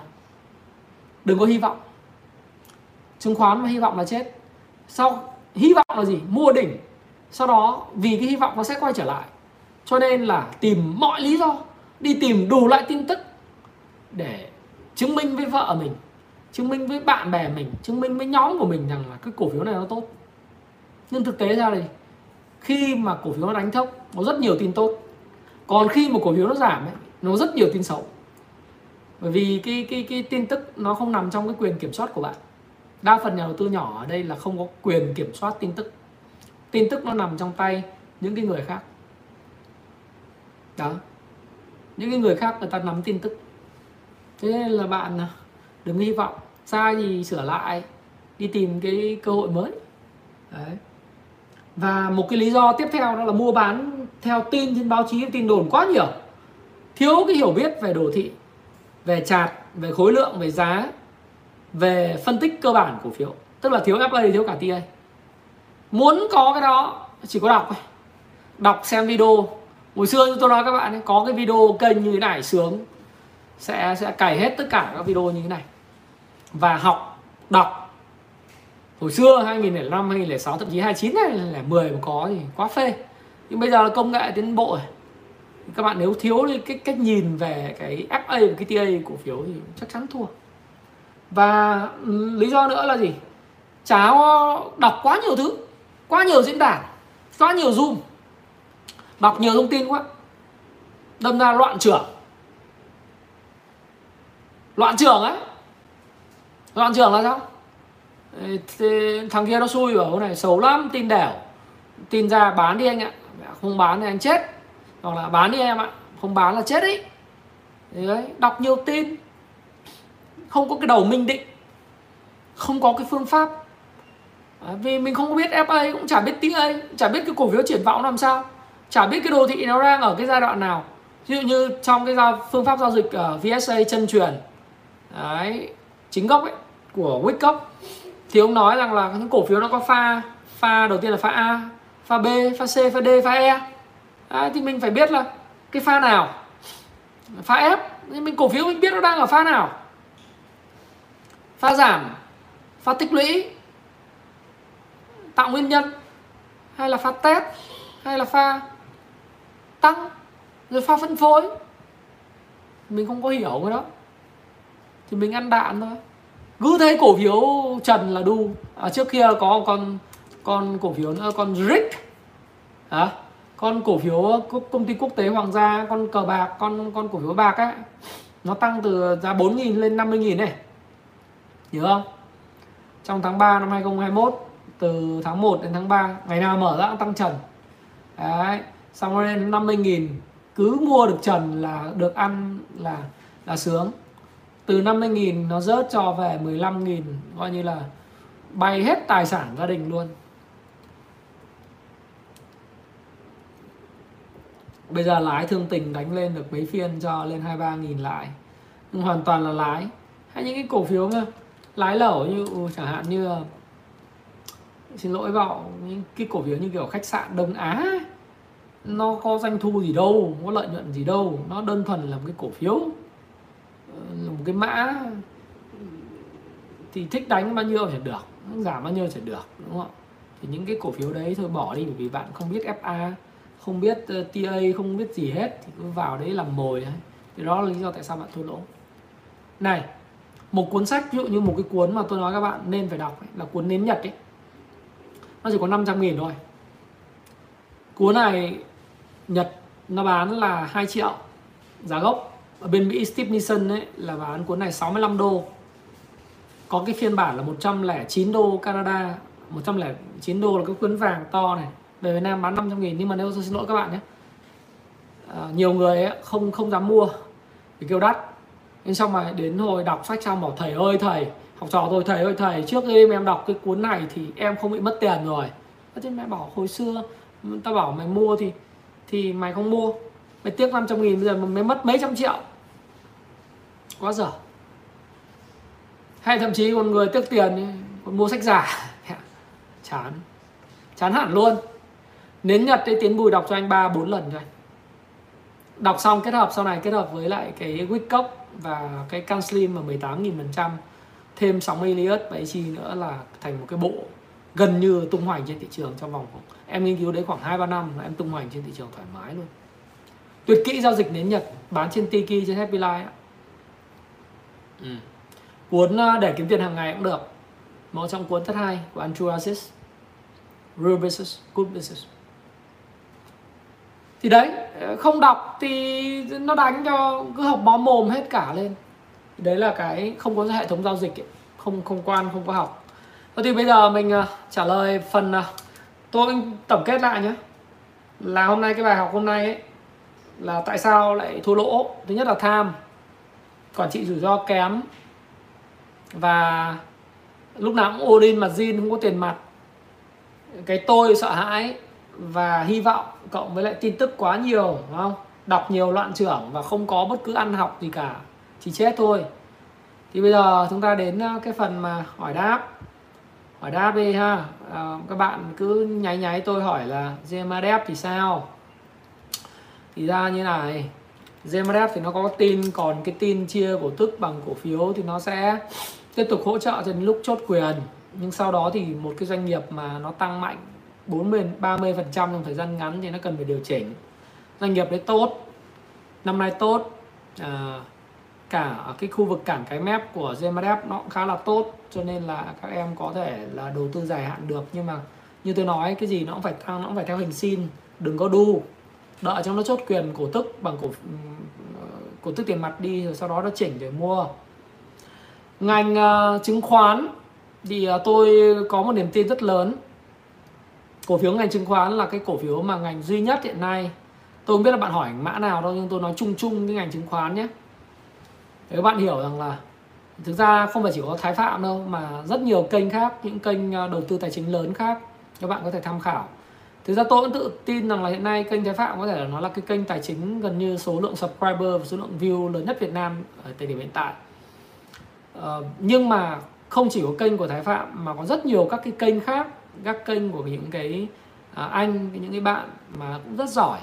đừng có hy vọng. Chứng khoán mà hy vọng là chết. Sau hy vọng là gì? Mua đỉnh. Sau đó vì cái hy vọng nó sẽ quay trở lại. Cho nên là tìm mọi lý do đi tìm đủ loại tin tức để chứng minh với vợ mình chứng minh với bạn bè mình chứng minh với nhóm của mình rằng là cái cổ phiếu này nó tốt. Nhưng thực tế ra thì khi mà cổ phiếu nó đánh thốc nó rất nhiều tin tốt. Còn khi một cổ phiếu nó giảm ấy, nó rất nhiều tin xấu bởi vì cái cái cái tin tức nó không nằm trong cái quyền kiểm soát của bạn. Đa phần nhà đầu tư nhỏ ở đây là không có quyền kiểm soát tin tức. Tin tức nó nằm trong tay những cái người khác. Đó. Những cái người khác người ta nắm tin tức. Thế nên là bạn à, đừng hy vọng sai gì sửa lại, đi tìm cái cơ hội mới. Đấy. Và một cái lý do tiếp theo đó là mua bán theo tin trên báo chí, tin đồn quá nhiều. Thiếu cái hiểu biết về đồ thị về chart về khối lượng về giá về phân tích cơ bản cổ phiếu. Tức là thiếu FA thiếu cả TA. Muốn có cái đó chỉ có đọc đọc xem video. Hồi xưa tôi nói các bạn ấy, có cái video kênh như thế này sướng sẽ sẽ cày hết tất cả các video như thế này. Và học đọc. Hồi xưa 2005 2006 thậm chí 29 này là 10 mà có thì quá phê. Nhưng bây giờ là công nghệ tiến bộ rồi các bạn nếu thiếu đi cái cách nhìn về cái FA và cái TA cổ phiếu thì chắc chắn thua. Và lý do nữa là gì? Cháu đọc quá nhiều thứ, quá nhiều diễn đàn, quá nhiều zoom, đọc nhiều thông tin quá, đâm ra loạn trưởng. Loạn trưởng ấy loạn trưởng là sao? Thằng kia nó xui, bảo này, xấu lắm, tin đẻo tin ra bán đi anh ạ. Không bán thì anh chết hoặc là bán đi em ạ. Không bán là chết đấy. Đấy đọc nhiều tin. Không có cái đầu minh định. Không có cái phương pháp. À, vì mình không biết FA cũng chả biết TA chả biết cái cổ phiếu triển vọng làm sao. Chả biết cái đồ thị nó đang ở cái giai đoạn nào. Ví dụ như trong cái giao, phương pháp giao dịch ờ, ở VSA chân truyền. Đấy chính gốc ấy của Wickup thì ông nói rằng là những cổ phiếu nó có pha pha đầu tiên là pha A pha B pha C pha D pha E à, thì mình phải biết là cái pha nào? Pha ép thì mình cổ phiếu mình biết nó đang ở pha nào? Pha giảm pha tích lũy tạo nguyên nhân hay là pha test hay là pha tăng rồi pha phân phối. Mình không có hiểu cái đó. Thì mình ăn đạn thôi. Cứ thấy cổ phiếu trần là đu. À, trước kia có con con cổ phiếu nữa con rick. À, con cổ phiếu công ty quốc tế hoàng gia, con cờ bạc, con con cổ phiếu bạc ấy nó tăng từ giá 4.000 lên 50.000 này hiểu không? Trong tháng 3 năm 2021 từ tháng 1 đến tháng 3 ngày nào mở ra tăng trần. Đấy, xong rồi lên 50.000 cứ mua được trần là được ăn là là sướng. Từ 50.000 nó rớt cho về 15.000 coi như là bay hết tài sản gia đình luôn. Bây giờ lái thương tình đánh lên được mấy phiên cho lên 23 nghìn lại nhưng hoàn toàn là lái. Hay những cái cổ phiếu mà lái lẩu như ừ, chẳng hạn như xin lỗi vào những cái cổ phiếu như kiểu khách sạn Đông Á nó có doanh thu gì đâu, có lợi nhuận gì đâu, nó đơn thuần là một cái cổ phiếu ờ, là một cái mã, thì thích đánh bao nhiêu thì được, giảm bao nhiêu thì được, đúng không thì những cái cổ phiếu đấy thôi, bỏ đi, bởi vì bạn không biết FA không biết ờ, TA không biết gì hết thì cứ vào đấy làm mồi ấy. thì đó là lý do tại sao bạn thua lỗ. Này một cuốn sách ví dụ như một cái cuốn mà tôi nói các bạn nên phải đọc ấy, là cuốn nến nhật ấy. Nó chỉ có 500 nghìn thôi. Cuốn này Nhật nó bán là 2 triệu giá gốc. Ở bên Mỹ Steve Nielsen ấy là bán cuốn này 65 đô. Có cái phiên bản là 109 đô Canada 109 đô là cái cuốn vàng to này về Việt Nam bán 500 nghìn nhưng mà nếu tôi xin lỗi các bạn nhé. À, nhiều người ấy không không dám mua vì kêu đắt. Nên xong mà đến hồi đọc sách xong bảo thầy ơi thầy học trò tôi thầy ơi thầy trước khi em đọc cái cuốn này thì em không bị mất tiền rồi. Thế mẹ bảo hồi xưa tao bảo mày mua thì thì mày không mua. Mày tiếc 500 nghìn bây giờ mày mất mấy trăm triệu. Quá dở. Hay thậm chí còn người tiếc tiền còn mua sách giả. Chán. Chán hẳn luôn nến nhật ấy tiến bùi đọc cho anh ba bốn lần rồi đọc xong kết hợp sau này kết hợp với lại cái Wickock và cái Canslim mà 18.000 phần trăm thêm sóng Elliott và EC nữa là thành một cái bộ gần như tung hoành trên thị trường trong vòng em nghiên cứu đấy khoảng 2 3 năm là em tung hoành trên thị trường thoải mái luôn. Tuyệt kỹ giao dịch đến Nhật bán trên Tiki trên Happy Life. Ừ. Cuốn ờ, để kiếm tiền hàng ngày cũng được. Một trong cuốn rất hay của Andrew Aziz. Real Business, Good Business. Thì đấy, không đọc thì nó đánh cho cứ học bó mồm hết cả lên. Đấy là cái không có hệ thống giao dịch ấy. không không quan không có học Thôi thì bây giờ mình à, trả lời phần à, tôi tổng kết lại nhé là hôm nay cái bài học hôm nay ấy là tại sao lại thua lỗ thứ nhất là tham quản trị rủi ro kém và lúc nào cũng all in mà zin không có tiền mặt cái tôi sợ hãi và hy vọng cộng với lại tin tức quá nhiều đúng không? Đọc nhiều loạn trưởng và không có bất cứ ăn học gì cả chỉ chết thôi. Thì bây giờ chúng ta đến ờ, cái phần mà hỏi đáp. Hỏi đáp đi ha. À, các bạn cứ nháy nháy tôi hỏi là GMADF thì sao? Thì ra như này GMRF thì nó có tin còn cái tin chia cổ tức bằng cổ phiếu thì nó sẽ tiếp tục hỗ trợ cho đến lúc chốt quyền. Nhưng sau đó thì một cái doanh nghiệp mà nó tăng mạnh 40 30 phần trăm trong thời gian ngắn thì nó cần phải điều chỉnh. Doanh nghiệp đấy tốt năm nay tốt à, cả ở cái khu vực cảng cái mép của GMF nó cũng khá là tốt cho nên là các em có thể là đầu tư dài hạn được. Nhưng mà như tôi nói cái gì nó cũng phải tăng nó cũng phải theo hình sin đừng có đu. Đợi cho nó chốt quyền cổ tức bằng cổ ừ, cổ tức tiền mặt đi rồi sau đó nó chỉnh để mua. Ngành uh, chứng khoán thì uh, tôi có một niềm tin rất lớn cổ phiếu ngành chứng khoán là cái cổ phiếu mà ngành duy nhất hiện nay. Tôi không biết là bạn hỏi mã nào đâu, nhưng tôi nói chung chung cái ngành chứng khoán nhé. Để các bạn hiểu rằng là thực ra không phải chỉ có Thái Phạm đâu, mà rất nhiều kênh khác, những kênh à, đầu tư tài chính lớn khác, các bạn có thể tham khảo. Thực ra tôi cũng tự tin rằng là hiện nay kênh Thái Phạm có thể là nó là cái kênh tài chính gần như số lượng subscriber và số lượng view lớn nhất Việt Nam ở thời điểm hiện tại. Ờ, nhưng mà không chỉ có kênh của Thái Phạm mà có rất nhiều các cái kênh khác các kênh của những cái à, anh, những cái bạn mà cũng rất giỏi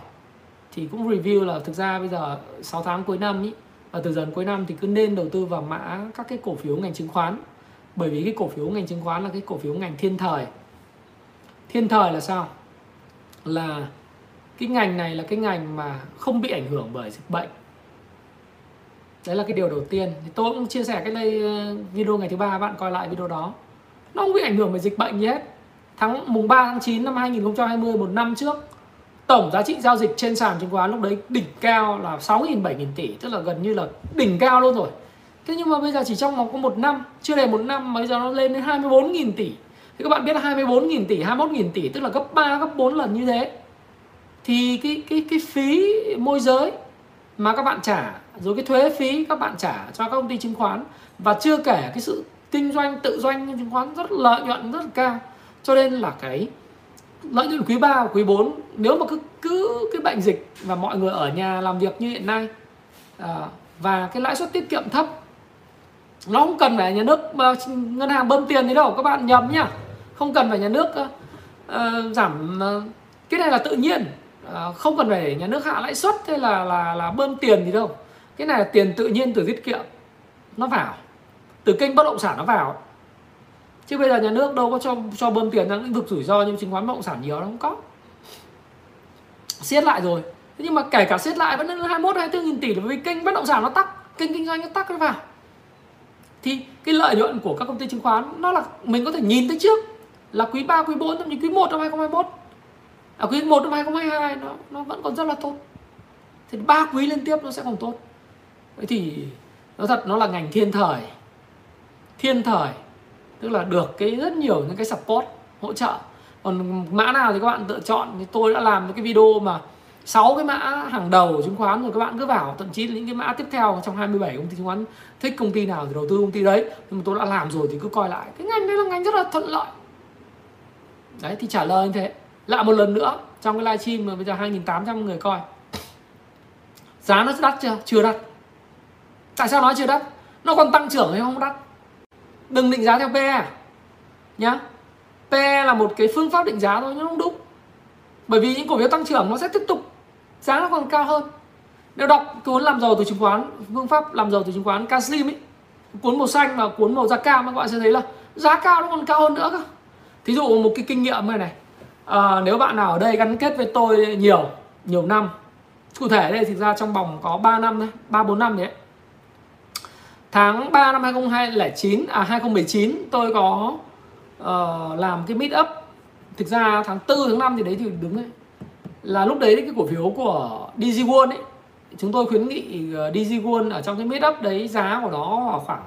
thì cũng review là thực ra bây giờ 6 tháng cuối năm ý, và từ dần cuối năm thì cứ nên đầu tư vào mã các cái cổ phiếu ngành chứng khoán. Bởi vì cái cổ phiếu ngành chứng khoán là cái cổ phiếu ngành thiên thời. Thiên thời là sao? Là cái ngành này là cái ngành mà không bị ảnh hưởng bởi dịch bệnh. Đấy là cái điều đầu tiên. Thì tôi cũng chia sẻ cái đây ờ, video ngày thứ ba, bạn coi lại video đó. Nó không bị ảnh hưởng bởi dịch bệnh gì hết tháng mùng 3 tháng 9 năm 2020 một năm trước, tổng giá trị giao dịch trên sàn chứng khoán lúc đấy đỉnh cao là 6.000 7.000 tỷ, tức là gần như là đỉnh cao luôn rồi. Thế nhưng mà bây giờ chỉ trong vòng có một năm, chưa đầy một năm bây giờ nó lên đến 24.000 tỷ. Thì các bạn biết là 24.000 tỷ 21.000 tỷ, tức là gấp 3 gấp 4 lần như thế. Thì cái cái cái phí môi giới mà các bạn trả, rồi cái thuế phí các bạn trả cho các công ty chứng khoán, và chưa kể cái sự kinh doanh, tự doanh chứng khoán rất lợi nhuận rất là cao cho nên là cái lợi nhuận quý 3 và quý 4 nếu mà cứ cứ cái bệnh dịch và mọi người ở nhà làm việc như hiện nay à, và cái lãi suất tiết kiệm thấp nó không cần phải nhà nước mà ngân hàng bơm tiền gì đâu các bạn nhầm nhá. Không cần phải nhà nước uh, giảm uh, cái này là tự nhiên. Uh, không cần phải nhà nước hạ lãi suất hay là là là bơm tiền gì đâu. Cái này là tiền tự nhiên từ tiết kiệm nó vào. Từ kênh bất động sản nó vào chứ bây giờ nhà nước đâu có cho cho bơm tiền sang lĩnh vực rủi ro như chứng khoán bất động sản nhiều đâu không có. Siết lại rồi. Thế nhưng mà kể cả siết lại vẫn là 21 24 nghìn tỷ là vì kênh bất động sản nó tắc kênh kinh doanh nó tắc nó vào thì cái lợi nhuận của các công ty chứng khoán nó là mình có thể nhìn tới trước là quý 3, quý 4 thậm chí quý 1 năm 2021 à, quý 1 năm 2022 nó nó vẫn còn rất là tốt. Thì ba quý liên tiếp nó sẽ còn tốt. Vậy thì nó thật nó là ngành thiên thời. Thiên thời tức là được cái rất nhiều những cái support, hỗ trợ. Còn mã nào thì các bạn tự chọn. Thì tôi đã làm cái video mà sáu cái mã hàng đầu của chứng khoán rồi, các bạn cứ vào. Thậm chí là những cái mã tiếp theo trong 27 công ty chứng khoán thích công ty nào thì đầu tư công ty đấy. Nhưng mà tôi đã làm rồi thì cứ coi lại. Cái ngành đấy là ngành rất là thuận lợi. Đấy, thì trả lời như thế. Lại một lần nữa, trong cái livestream mà bây giờ 2.800 người coi. Giá nó đắt chưa? Chưa đắt. Tại sao nói chưa đắt? Nó còn tăng trưởng hay không đắt? Đừng định giá theo PE nhá. PE là một cái phương pháp định giá thôi nhưng không đúng. Bởi vì những cổ phiếu tăng trưởng nó sẽ tiếp tục giá nó còn cao hơn. Nếu đọc cuốn làm giàu từ chứng khoán phương pháp làm giàu từ chứng khoán Caslim ấy cuốn màu xanh và cuốn màu da cam các bạn sẽ thấy là giá cao nó còn cao hơn nữa cơ. Thí dụ một cái kinh nghiệm này này. À, nếu bạn nào ở đây gắn kết với tôi nhiều nhiều năm cụ thể đây thì ra trong vòng có 3 năm đấy ba bốn năm đấy tháng 3 năm 2009 à 2019 tôi có uh, làm cái meet up. Thực ra tháng 4 tháng 5 thì đấy thì đúng đấy. Là lúc đấy cái cổ phiếu của DG World ấy chúng tôi khuyến nghị ờ, DG World ở trong cái meet up đấy giá của nó khoảng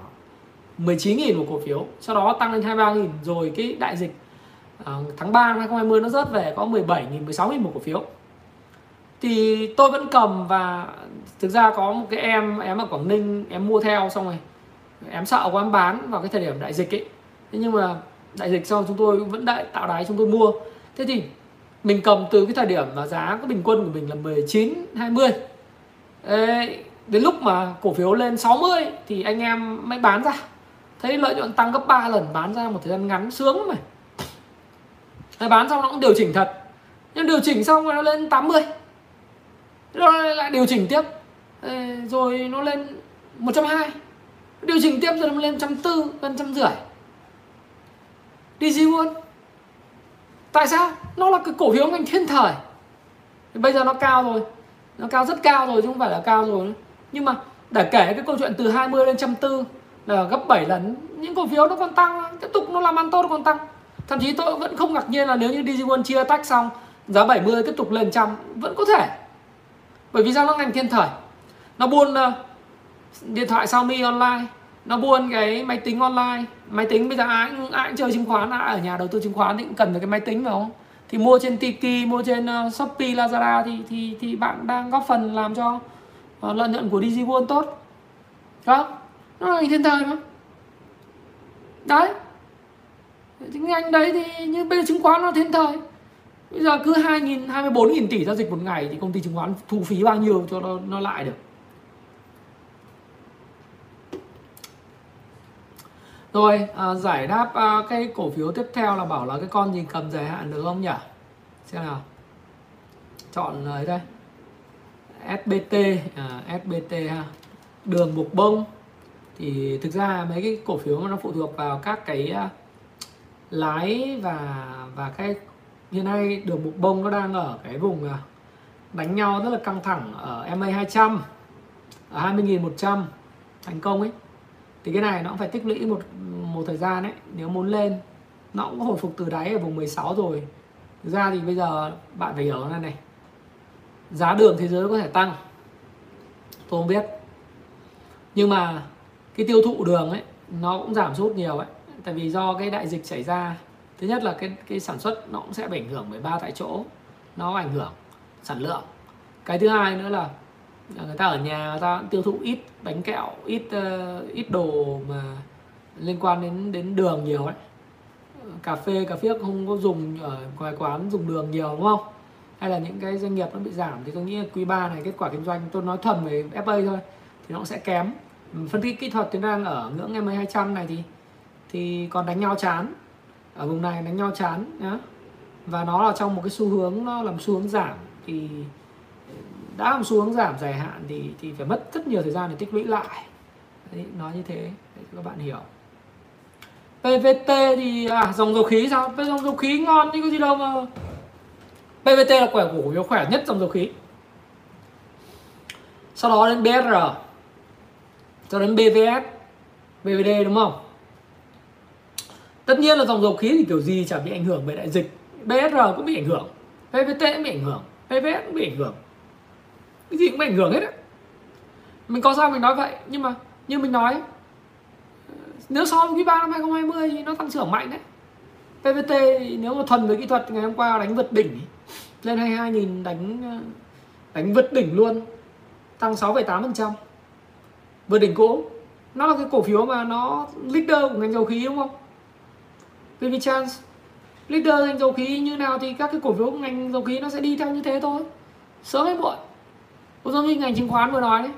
19.000 một cổ phiếu sau đó tăng lên 23.000 rồi cái đại dịch uh, tháng 3 năm 2020 nó rớt về có 17.000 16.000 một cổ phiếu thì tôi vẫn cầm và thực ra có một cái em em ở Quảng Ninh em mua theo xong rồi. Em sợ quá em bán vào cái thời điểm đại dịch ấy. Thế nhưng mà đại dịch xong chúng tôi vẫn đại tạo đáy chúng tôi mua. Thế thì mình cầm từ cái thời điểm mà giá cái bình quân của mình là 19 20 Ê, đến lúc mà cổ phiếu lên 60 thì anh em mới bán ra. Thấy lợi nhuận tăng gấp 3 lần bán ra một thời gian ngắn sướng lắm bán xong nó cũng điều chỉnh thật. Nhưng điều chỉnh xong rồi nó lên 80 rồi lại điều chỉnh tiếp. Rồi nó lên 120 điều chỉnh tiếp rồi nó lên 140 gần trăm rưỡi. Gì luôn? Tại sao? Nó là cái cổ phiếu ngành thiên thời. Bây giờ nó cao rồi. Nó cao, rất cao rồi chứ không phải là cao rồi nhưng mà để kể cái câu chuyện từ 20 lên 140 là gấp 7 lần, những cổ phiếu nó còn tăng, tiếp tục nó làm ăn tốt nó còn tăng. Thậm chí tôi vẫn không ngạc nhiên là nếu như DigiWon chia tách xong, giá 70 tiếp tục lên trăm, vẫn có thể bởi vì sao nó ngành thiên thời. Nó buôn ờ, điện thoại Xiaomi online nó buôn cái máy tính online. Máy tính bây giờ ai cũng, ai cũng chơi chứng khoán ai ở nhà đầu tư chứng khoán thì cũng cần được cái máy tính phải không? Thì mua trên Tiki mua trên ờ, Shopee Lazada thì thì thì bạn đang góp phần làm cho ờ, lợi nhuận của DigiWorld tốt. Đó. Nó là ngành thiên thời mà. Đấy. Những ngành đấy thì như bây giờ chứng khoán nó thiên thời bây giờ cứ hai nghìn hai mươi bốn nghìn tỷ giao dịch một ngày thì công ty chứng khoán thu phí bao nhiêu cho nó nó lại được? Rồi à, giải đáp à, cái cổ phiếu tiếp theo là bảo là cái con gì cầm dài hạn được không nhỉ? Xem nào. Chọn ấy đây. SBT à, SBT ha. Đường buộc bông. Thì thực ra mấy cái cổ phiếu nó phụ thuộc vào các cái à, lái và và cái hiện nay đường buộc bông nó đang ở cái vùng à, đánh nhau rất là căng thẳng ở MA 200 ở 20.100 thành công ấy. Thì cái này nó cũng phải tích lũy một một thời gian đấy nếu muốn lên, nó cũng hồi phục từ đáy ở vùng 16 rồi. Thực ra thì bây giờ bạn phải hiểu này này, giá đường thế giới có thể tăng, tôi không biết. Nhưng mà cái tiêu thụ đường ấy, nó cũng giảm sút nhiều ấy. Tại vì do cái đại dịch xảy ra thứ nhất là cái cái sản xuất nó cũng sẽ bị ảnh hưởng bởi ba tại chỗ. Nó ảnh hưởng sản lượng. Cái thứ hai nữa là người ta ở nhà người ta tiêu thụ ít bánh kẹo ít uh, ít đồ mà liên quan đến đến đường nhiều ấy. Cà phê cà phê không có dùng ở ngoài quán dùng đường nhiều đúng không? Hay là những cái doanh nghiệp nó bị giảm thì tôi nghĩ quý 3 này kết quả kinh doanh tôi nói thuần về FA thôi thì nó cũng sẽ kém. Phân tích kỹ thuật thì đang ở ngưỡng MA 200 này thì thì còn đánh nhau chán ở vùng này đánh nhau chán nhá. Và nó là trong một cái xu hướng nó làm xu hướng giảm. Thì đã làm xu hướng giảm dài hạn thì thì phải mất rất nhiều thời gian để tích lũy lại. Đấy, nói như thế để cho các bạn hiểu. PVT thì à, dòng dầu khí sao? Dòng dầu khí ngon chứ có gì đâu mà. PVT là quẻ cổ phiếu khỏe nhất dòng dầu khí. Sau đó đến BR cho đến BVS BVD đúng không? Tất nhiên là dòng dầu khí thì kiểu gì chả bị ảnh hưởng bởi đại dịch. BSR cũng bị ảnh hưởng PVT cũng bị ảnh hưởng PVS cũng bị ảnh hưởng. Cái gì cũng bị ảnh hưởng hết á. Mình có sao mình nói vậy nhưng mà như mình nói nếu so với quý 3 năm 2020 thì nó tăng trưởng mạnh đấy. PVT nếu mà thuần với kỹ thuật ngày hôm qua đánh vượt đỉnh lên 22.000 đánh đánh vượt đỉnh luôn tăng 6,8% vượt đỉnh cũ. Nó là cái cổ phiếu mà nó leader của ngành dầu khí đúng không? PV Chance leader ngành dầu khí như nào thì các cái cổ phiếu ngành dầu khí nó sẽ đi theo như thế thôi. Sớm hay muộn. Cũng giống như ngành chứng khoán vừa nói đấy.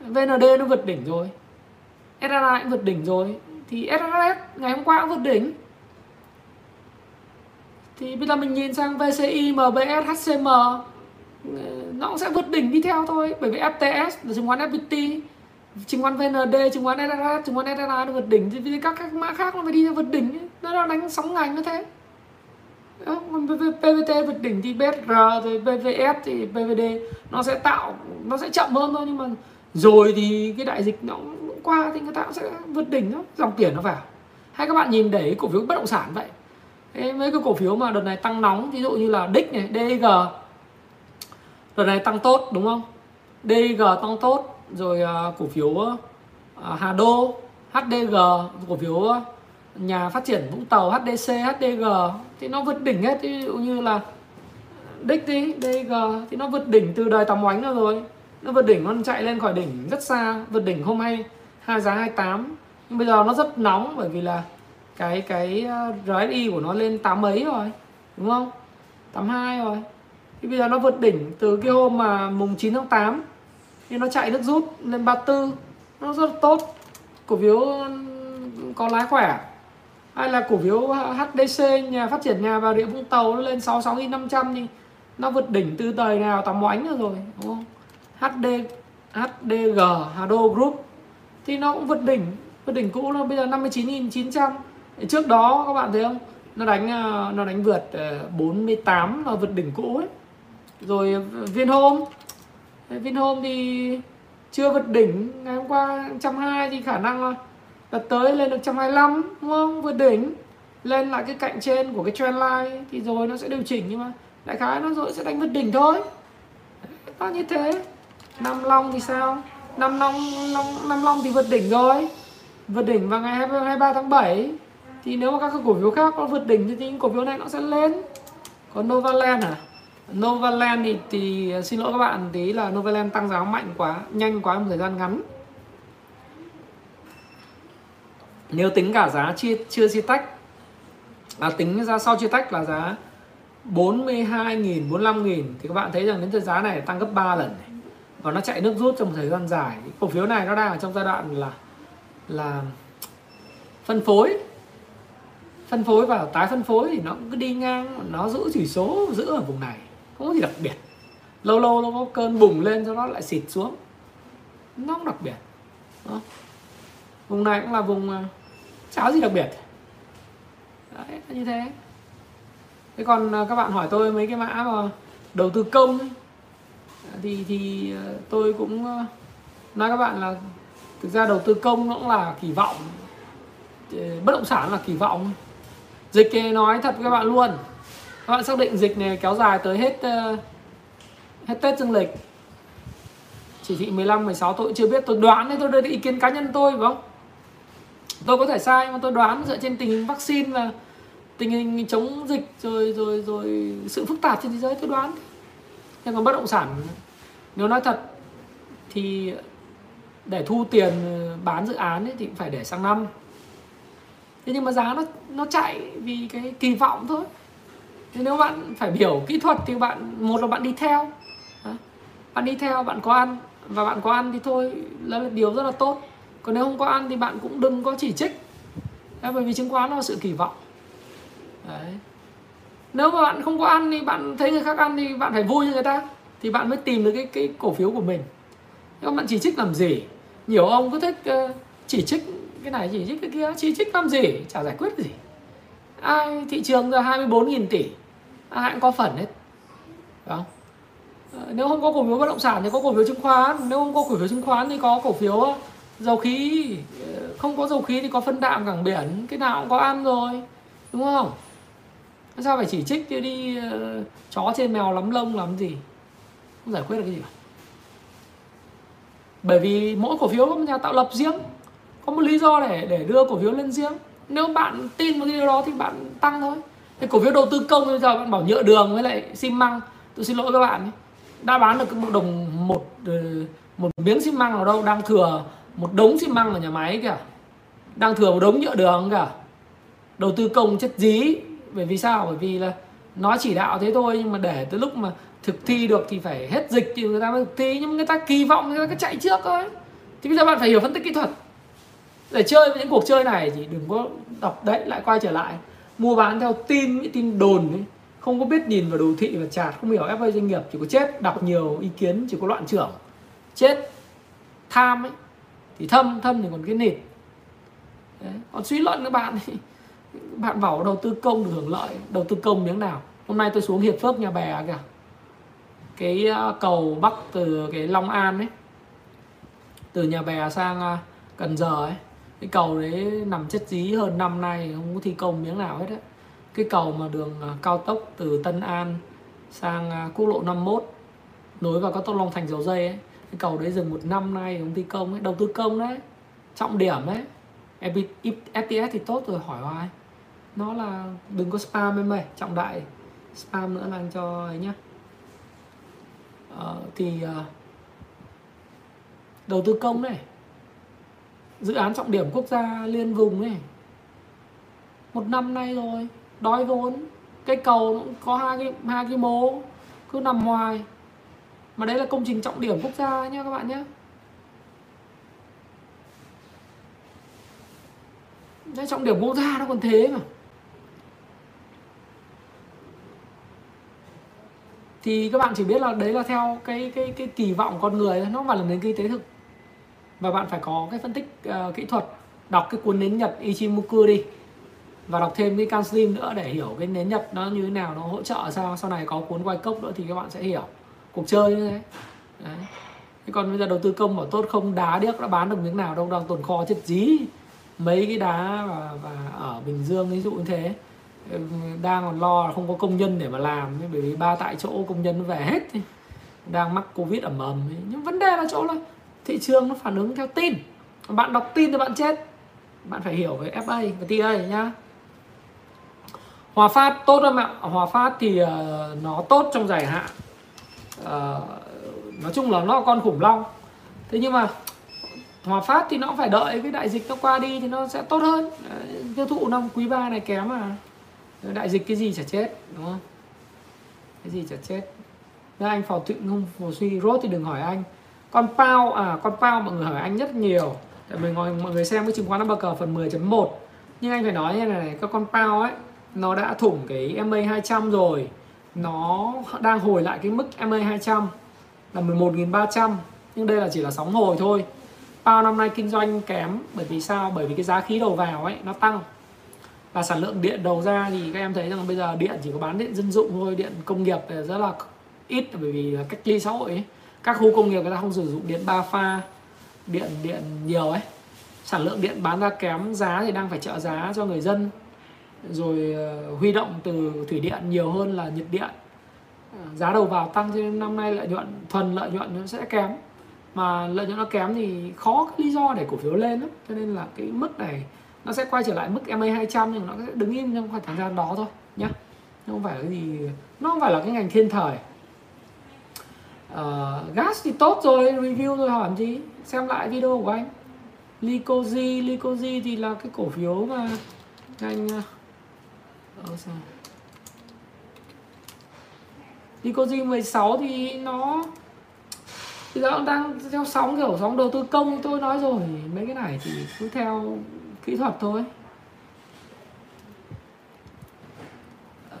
VND nó vượt đỉnh rồi. SRA cũng vượt đỉnh rồi. Thì SRS ngày hôm qua cũng vượt đỉnh. Thì bây giờ mình nhìn sang VCI, MBS, HCM nó cũng sẽ vượt đỉnh đi theo thôi. Bởi vì FTS là chứng khoán FPT chứng khoán VND, chứng khoán SRS, chứng khoán SRA nó vượt đỉnh. Thì các các mã khác nó phải đi theo vượt đỉnh nó đang đánh sóng ngành như thế. Còn PVT vượt đỉnh thì BSR rồi PVS thì PVD nó sẽ tạo nó sẽ chậm hơn thôi nhưng mà rồi thì cái đại dịch nó cũng qua thì người ta cũng sẽ vượt đỉnh đó dòng tiền nó vào. Hay các bạn nhìn để cổ phiếu bất động sản vậy. Thế mấy cái cổ phiếu mà đợt này tăng nóng ví dụ như là DIC này DG đợt này tăng tốt đúng không? DG tăng tốt rồi uh, cổ phiếu uh, Hà Đô HDG cổ phiếu uh, nhà phát triển Vũng Tàu HDC HDG thì nó vượt đỉnh hết. Ví dụ như là đích đi DG thì nó vượt đỉnh từ đời tầm oánh rồi. Nó vượt đỉnh, nó chạy lên khỏi đỉnh rất xa, vượt đỉnh hôm nay, hai giá 28 nhưng bây giờ nó rất nóng bởi vì là cái cái ờ, RSI của nó lên tám mấy rồi, đúng không? 82 rồi. Thì bây giờ nó vượt đỉnh từ cái hôm mà mùng 9 tháng 8 thì nó chạy nước rút lên 34 nó rất tốt. Cổ phiếu ừ, có lái khỏe hay là cổ phiếu à, HDC nhà phát triển nhà và địa Vũng Tàu nó lên 66.500 thì nó vượt đỉnh từ thời nào tầm oánh nữa rồi, đúng không? HD HDG Hado Group. Thì nó cũng vượt đỉnh vượt đỉnh cũ nó bây giờ 59.900 trước đó, các bạn thấy không? Nó đánh à, nó đánh vượt 48 là vượt đỉnh cũ ấy. Rồi, Vinhome. Vinhome thì chưa vượt đỉnh. Ngày hôm qua 120 thì khả năng là đợt tới lên được 125 đúng không? Vượt đỉnh. Lên lại cái cạnh trên của cái trend line thì rồi nó sẽ điều chỉnh nhưng mà đại khái nó rồi sẽ đánh vượt đỉnh thôi. Nó như thế. Năm long thì sao? Năm long long năm long thì vượt đỉnh rồi. Vượt đỉnh vào ngày 23 tháng 7 thì nếu mà các cái cổ phiếu khác nó vượt đỉnh thì những cổ phiếu này nó sẽ lên. Còn Novaland à? Novaland thì, thì xin lỗi các bạn tí là Novaland tăng giá mạnh quá nhanh quá một thời gian ngắn. Nếu tính cả giá chia chưa chia tách à, tính ra sau chia tách là giá 42.000 45.000 thì các bạn thấy rằng đến giá này tăng gấp 3 lần này. và nó chạy nước rút trong một thời gian dài cổ phiếu này nó đang ở trong giai đoạn là là phân phối phân phối và tái phân phối thì nó cứ đi ngang nó giữ chỉ số giữ ở vùng này không có gì đặc biệt lâu lâu nó có cơn bùng lên cho nó lại xịt xuống nó không đặc biệt đó. vùng này cũng là vùng à, cháo gì đặc biệt. Đấy như thế. Thế còn à, các bạn hỏi tôi mấy cái mã mà đầu tư công ấy, thì thì à, tôi cũng à, nói các bạn là thực ra đầu tư công nó cũng là kỳ vọng. Bất động sản là kỳ vọng. Dịch này nói thật với các bạn luôn. Các bạn xác định dịch này kéo dài tới hết hết Tết dương lịch. Chỉ thị 15 16 tôi chưa biết. Tôi đoán đấy tôi đưa ý kiến cá nhân tôi phải không? Tôi có thể sai mà tôi đoán dựa trên tình hình vaccine và tình hình chống dịch rồi rồi rồi sự phức tạp trên thế giới, tôi đoán. Nhưng còn bất động sản, nếu nói thật thì để thu tiền ờ, bán dự án ấy thì phải để sang năm. Thế nhưng mà giá nó nó chạy vì cái kỳ vọng thôi. Thế nếu bạn phải hiểu kỹ thuật thì bạn, một là bạn đi theo. Bạn đi theo, bạn có ăn, và bạn có ăn thì thôi, là điều rất là tốt còn nếu không có ăn thì bạn cũng đừng có chỉ trích. Đấy, bởi vì chứng khoán nó là sự kỳ vọng. Đấy. nếu mà bạn không có ăn thì bạn thấy người khác ăn thì bạn phải vui như người ta thì bạn mới tìm được cái cái cổ phiếu của mình. Nếu bạn chỉ trích làm gì? Nhiều ông cứ thích uh, chỉ trích cái này chỉ trích cái kia chỉ trích làm gì? Chả giải quyết gì. Ai thị trường giờ 24.000 tỷ ai cũng có phần hết. Không? Ờ, nếu không có cổ phiếu bất động sản thì có cổ phiếu chứng khoán nếu không có cổ phiếu chứng khoán thì có cổ phiếu dầu khí. Không có dầu khí thì có phân đạm cảng biển cái nào cũng có ăn rồi đúng không? Sao phải chỉ trích đi, đi uh, chó trên mèo lắm lông làm gì? Không giải quyết được cái gì cả. Bởi vì mỗi cổ phiếu có một nhà tạo lập riêng có một lý do để để đưa cổ phiếu lên riêng. Nếu bạn tin vào cái điều đó thì bạn tăng thôi. Cái cổ phiếu đầu tư công bây giờ bạn bảo nhựa đường với lại xi măng tôi xin lỗi các bạn đã bán được một đồng một ờ, một miếng xi măng ở đâu đang thừa một đống xi măng ở nhà máy kìa. Đang thừa một đống nhựa đường kìa. Đầu tư công chất dí. Bởi vì sao? Bởi vì là nó chỉ đạo thế thôi, nhưng mà để tới lúc mà thực thi được thì phải hết dịch, thì người ta mới thực thi. Nhưng mà người ta kỳ vọng, người ta cứ chạy trước thôi. Thì bây giờ bạn phải hiểu phân tích kỹ thuật. Để chơi với những cuộc chơi này thì đừng có đọc đấy lại quay trở lại. Mua bán theo tin, những tin đồn ấy. Không có biết nhìn vào đồ thị và chart không hiểu FA doanh nghiệp chỉ có chết, đọc nhiều ý kiến, chỉ có loạn trưởng. Chết, tham ấy thì thâm thâm thì còn cái nịt. Đấy. còn suy luận các bạn thì bạn bảo đầu tư công được hưởng lợi. Đầu tư công miếng nào? Hôm nay tôi xuống hiệp phước nhà bè kìa. Cái à, cầu bắc từ cái long an ấy, từ nhà bè sang à, cần giờ ấy. Cái cầu đấy nằm chất dí hơn năm nay, không có thi công miếng nào hết á cái cầu mà đường à, cao tốc từ Tân An sang quốc lộ 51 nối vào cao tốc Long Thành dầu dây ấy cái cầu đấy dừng một năm nay công ty công ấy đầu tư công đấy trọng điểm đấy FTS thì tốt rồi hỏi hoài. Nó là đừng có spam em ơi trọng đại. Spam nữa là cho ấy nhá. Ờ, thì uh, đầu tư công này dự án trọng điểm quốc gia liên vùng này. Một năm nay rồi đói vốn. Cái cầu có hai cái hai cái mố cứ nằm hoài mà đấy là công trình trọng điểm quốc gia nha các bạn nhé Đấy, trọng điểm quốc gia nó còn thế mà. Thì các bạn chỉ biết là đấy là theo cái cái cái kỳ vọng con người nó không phải là nền kinh tế thực. Và bạn phải có cái phân tích uh, kỹ thuật đọc cái cuốn nến Nhật Ichimoku đi. Và đọc thêm cái Cancelim nữa để hiểu cái nến Nhật nó như thế nào nó hỗ trợ sao. Sau này có cuốn quay cốc nữa thì các bạn sẽ hiểu cuộc chơi như thế. Đấy. Thế còn bây giờ đầu tư công bảo tốt không đá điếc đã bán được miếng nào đâu đang tồn kho chết dí. Mấy cái đá và, và ở Bình Dương ví dụ như thế. Đang còn lo là không có công nhân để mà làm bởi vì ba tại chỗ công nhân về hết đang mắc covid ẩm ẩm nhưng vấn đề là chỗ là thị trường nó phản ứng theo tin. Bạn đọc tin thì bạn chết. Bạn phải hiểu về FA và TA nhá. Hòa Phát tốt không ạ? Hòa Phát thì ờ, nó tốt trong dài hạn uh, Nói chung là nó là con khủng long. Thế nhưng mà Hòa Phát thì nó phải đợi cái đại dịch nó qua đi thì nó sẽ tốt hơn. Tiêu thụ năm quý 3 này kém mà. Đại dịch cái gì chả chết đúng không? Cái gì chả chết. Nên anh phò thịnh không? Phò suy rốt thì đừng hỏi anh. Con Pao, à con Pao mọi người hỏi anh rất nhiều. Tại mình ngồi mọi người xem cái chứng khoán cờ phần 10.1 Nhưng anh phải nói như này này Các con Pao ấy Nó đã thủng cái MA 200 rồi. Nó đang hồi lại cái mức MA 200 Là 11.300 Nhưng đây là chỉ là sóng hồi thôi. Bao năm nay kinh doanh kém, Bởi vì sao? Bởi vì cái giá khí đầu vào ấy, Nó tăng. Và sản lượng điện đầu ra thì các em thấy rằng bây giờ điện chỉ có bán điện dân dụng thôi, điện công nghiệp rất là ít, bởi vì cách ly xã hội ấy. các khu công nghiệp người ta không sử dụng điện ba pha, điện điện nhiều ấy. Sản lượng điện bán ra kém, giá thì đang phải trợ giá cho người dân rồi ờ, huy động từ thủy điện nhiều hơn là nhiệt điện. Giá đầu vào tăng cho nên năm nay lợi nhuận thuần lợi nhuận nó sẽ kém. Mà lợi nhuận nó kém thì khó cái lý do để cổ phiếu lên lắm. Cho nên là cái mức này nó sẽ quay trở lại mức MA 200 nhưng nó sẽ đứng im trong khoảng thời gian đó thôi nhé nó không phải là cái gì nó không phải là cái ngành thiên thời. Uh, gas thì tốt rồi review rồi hỏi gì? Xem lại video của anh. Lycosi Lycosi thì là cái cổ phiếu mà ngành ờ, sao? Licozi 16 thì nó thì nó đang theo sóng kiểu sóng đầu tư công tôi nói rồi mấy cái này thì cứ theo kỹ thuật thôi.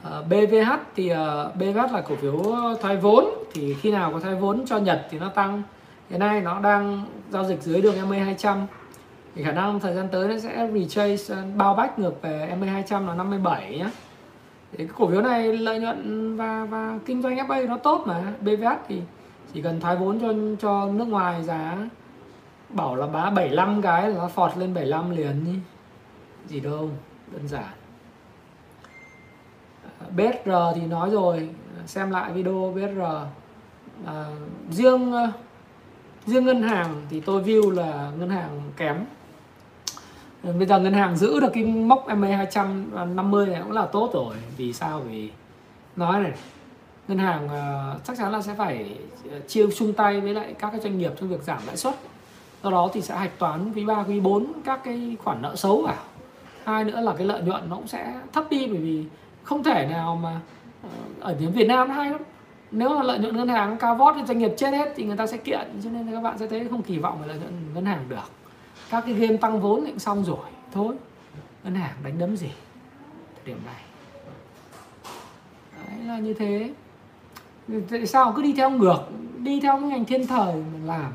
Ờ, BVH thì ờ, BVH là cổ phiếu thoái vốn thì khi nào có thoái vốn cho Nhật thì nó tăng. Hiện nay nó đang giao dịch dưới đường MA 200 thì khả năng thời gian tới nó sẽ retrace ờ, bao bách ngược về MA 200 là 57 nhé thì cái cổ phiếu này lợi nhuận và và kinh doanh FA nó tốt mà. BVH thì chỉ cần thoái vốn cho cho nước ngoài giá bảo là bá 75 cái là nó phọt lên 75 liền đi. Gì đâu đơn giản. Ờ, BSR thì nói rồi xem lại video BSR à, ờ, riêng riêng ngân hàng thì tôi view là ngân hàng kém bây giờ ngân hàng giữ được cái mốc MA 250 này cũng là tốt rồi. Vì sao? Vì nói này ngân hàng uh, chắc chắn là sẽ phải ờ, chia chung tay với lại các cái doanh nghiệp trong việc giảm lãi suất. Do đó thì sẽ hạch toán quý 3, quý 4 các cái khoản nợ xấu vào. Hai nữa là cái lợi nhuận nó cũng sẽ thấp đi bởi vì không thể nào mà ờ, ở tiếng Việt Nam nó hay lắm. Nếu mà lợi nhuận ngân hàng cao vót thì doanh nghiệp chết hết thì người ta sẽ kiện cho nên các bạn sẽ thấy không kỳ vọng về lợi nhuận ngân hàng được các cái game tăng vốn cũng xong rồi, thôi. Ngân hàng đánh đấm gì? Thời điểm này. Đấy là như thế. Tại sao cứ đi theo ngược, đi theo cái ngành thiên thời mà làm?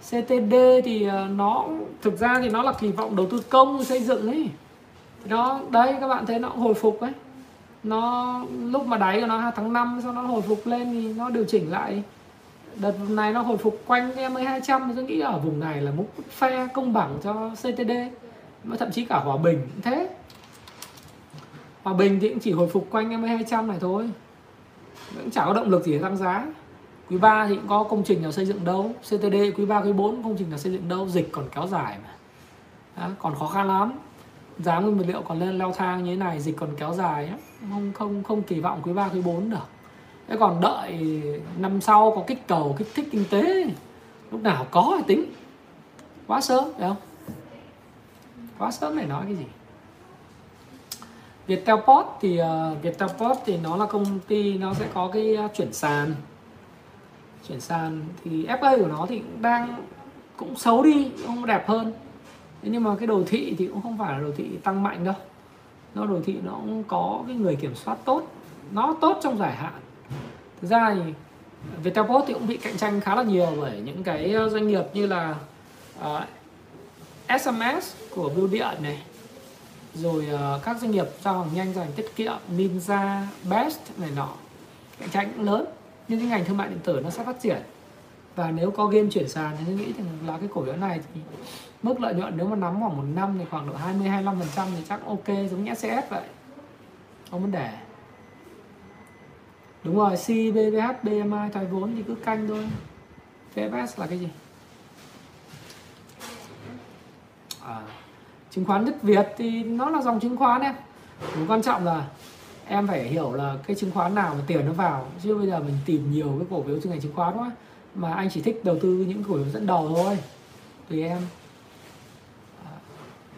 CTD thì ờ, nó thực ra thì nó là kỳ vọng đầu tư công xây dựng ấy. Thì nó đấy, các bạn thấy nó hồi phục ấy. Nó, lúc mà đáy của nó tháng 5 sau nó hồi phục lên thì nó điều chỉnh lại đợt này nó hồi phục quanh em 200 tôi nghĩ ở vùng này là mức phe công bằng cho CTD mà thậm chí cả Hòa Bình cũng thế. Hòa Bình thì cũng chỉ hồi phục quanh em 200 này thôi. Cũng chả có động lực gì để tăng giá. Quý 3 thì cũng có công trình nào xây dựng đâu. CTD quý 3 quý 4 công trình nào xây dựng đâu. Dịch còn kéo dài mà. Đó, còn khó khăn lắm. Giá nguyên vật liệu còn lên leo thang như thế này dịch còn kéo dài không không không kỳ vọng quý 3 quý 4 được thế còn đợi năm sau có kích cầu kích thích kinh tế lúc nào có thì tính. Quá sớm phải không? Quá sớm để nói cái gì? Viettel Post thì uh, Viettel Post thì nó là công ty nó sẽ có cái ờ, chuyển sàn. Chuyển sàn thì FA của nó thì cũng đang cũng xấu đi không đẹp hơn. Thế nhưng mà cái đồ thị thì cũng không phải là đồ thị tăng mạnh đâu. Nó đồ thị nó cũng có cái người kiểm soát tốt nó tốt trong dài hạn thực ra thì Viettel Post thì cũng bị cạnh tranh khá là nhiều bởi những cái ờ, doanh nghiệp như là ờ, uh, SMS của Bưu điện này rồi uh, các doanh nghiệp giao hàng nhanh giao hàng tiết kiệm Ninja, Best này nọ. Cạnh tranh cũng lớn nhưng cái ngành thương mại điện tử nó sẽ phát triển. Và nếu có game chuyển sàn thì tôi nghĩ rằng là cái cổ phiếu này thì mức lợi nhuận nếu mà nắm khoảng một năm thì khoảng độ 20 25 phần trăm thì chắc ok giống như SCS vậy. Không vấn đề đúng rồi C, BVH, BMI thoái vốn thì cứ canh thôi. VFS là cái gì? À, chứng khoán Đức Việt thì nó là dòng chứng khoán em. Điều quan trọng là em phải hiểu là cái chứng khoán nào mà tiền nó vào. Chứ bây giờ mình tìm nhiều cái cổ phiếu trên ngành chứng khoán quá mà anh chỉ thích đầu tư những cổ phiếu dẫn đầu thôi. Tùy em. À,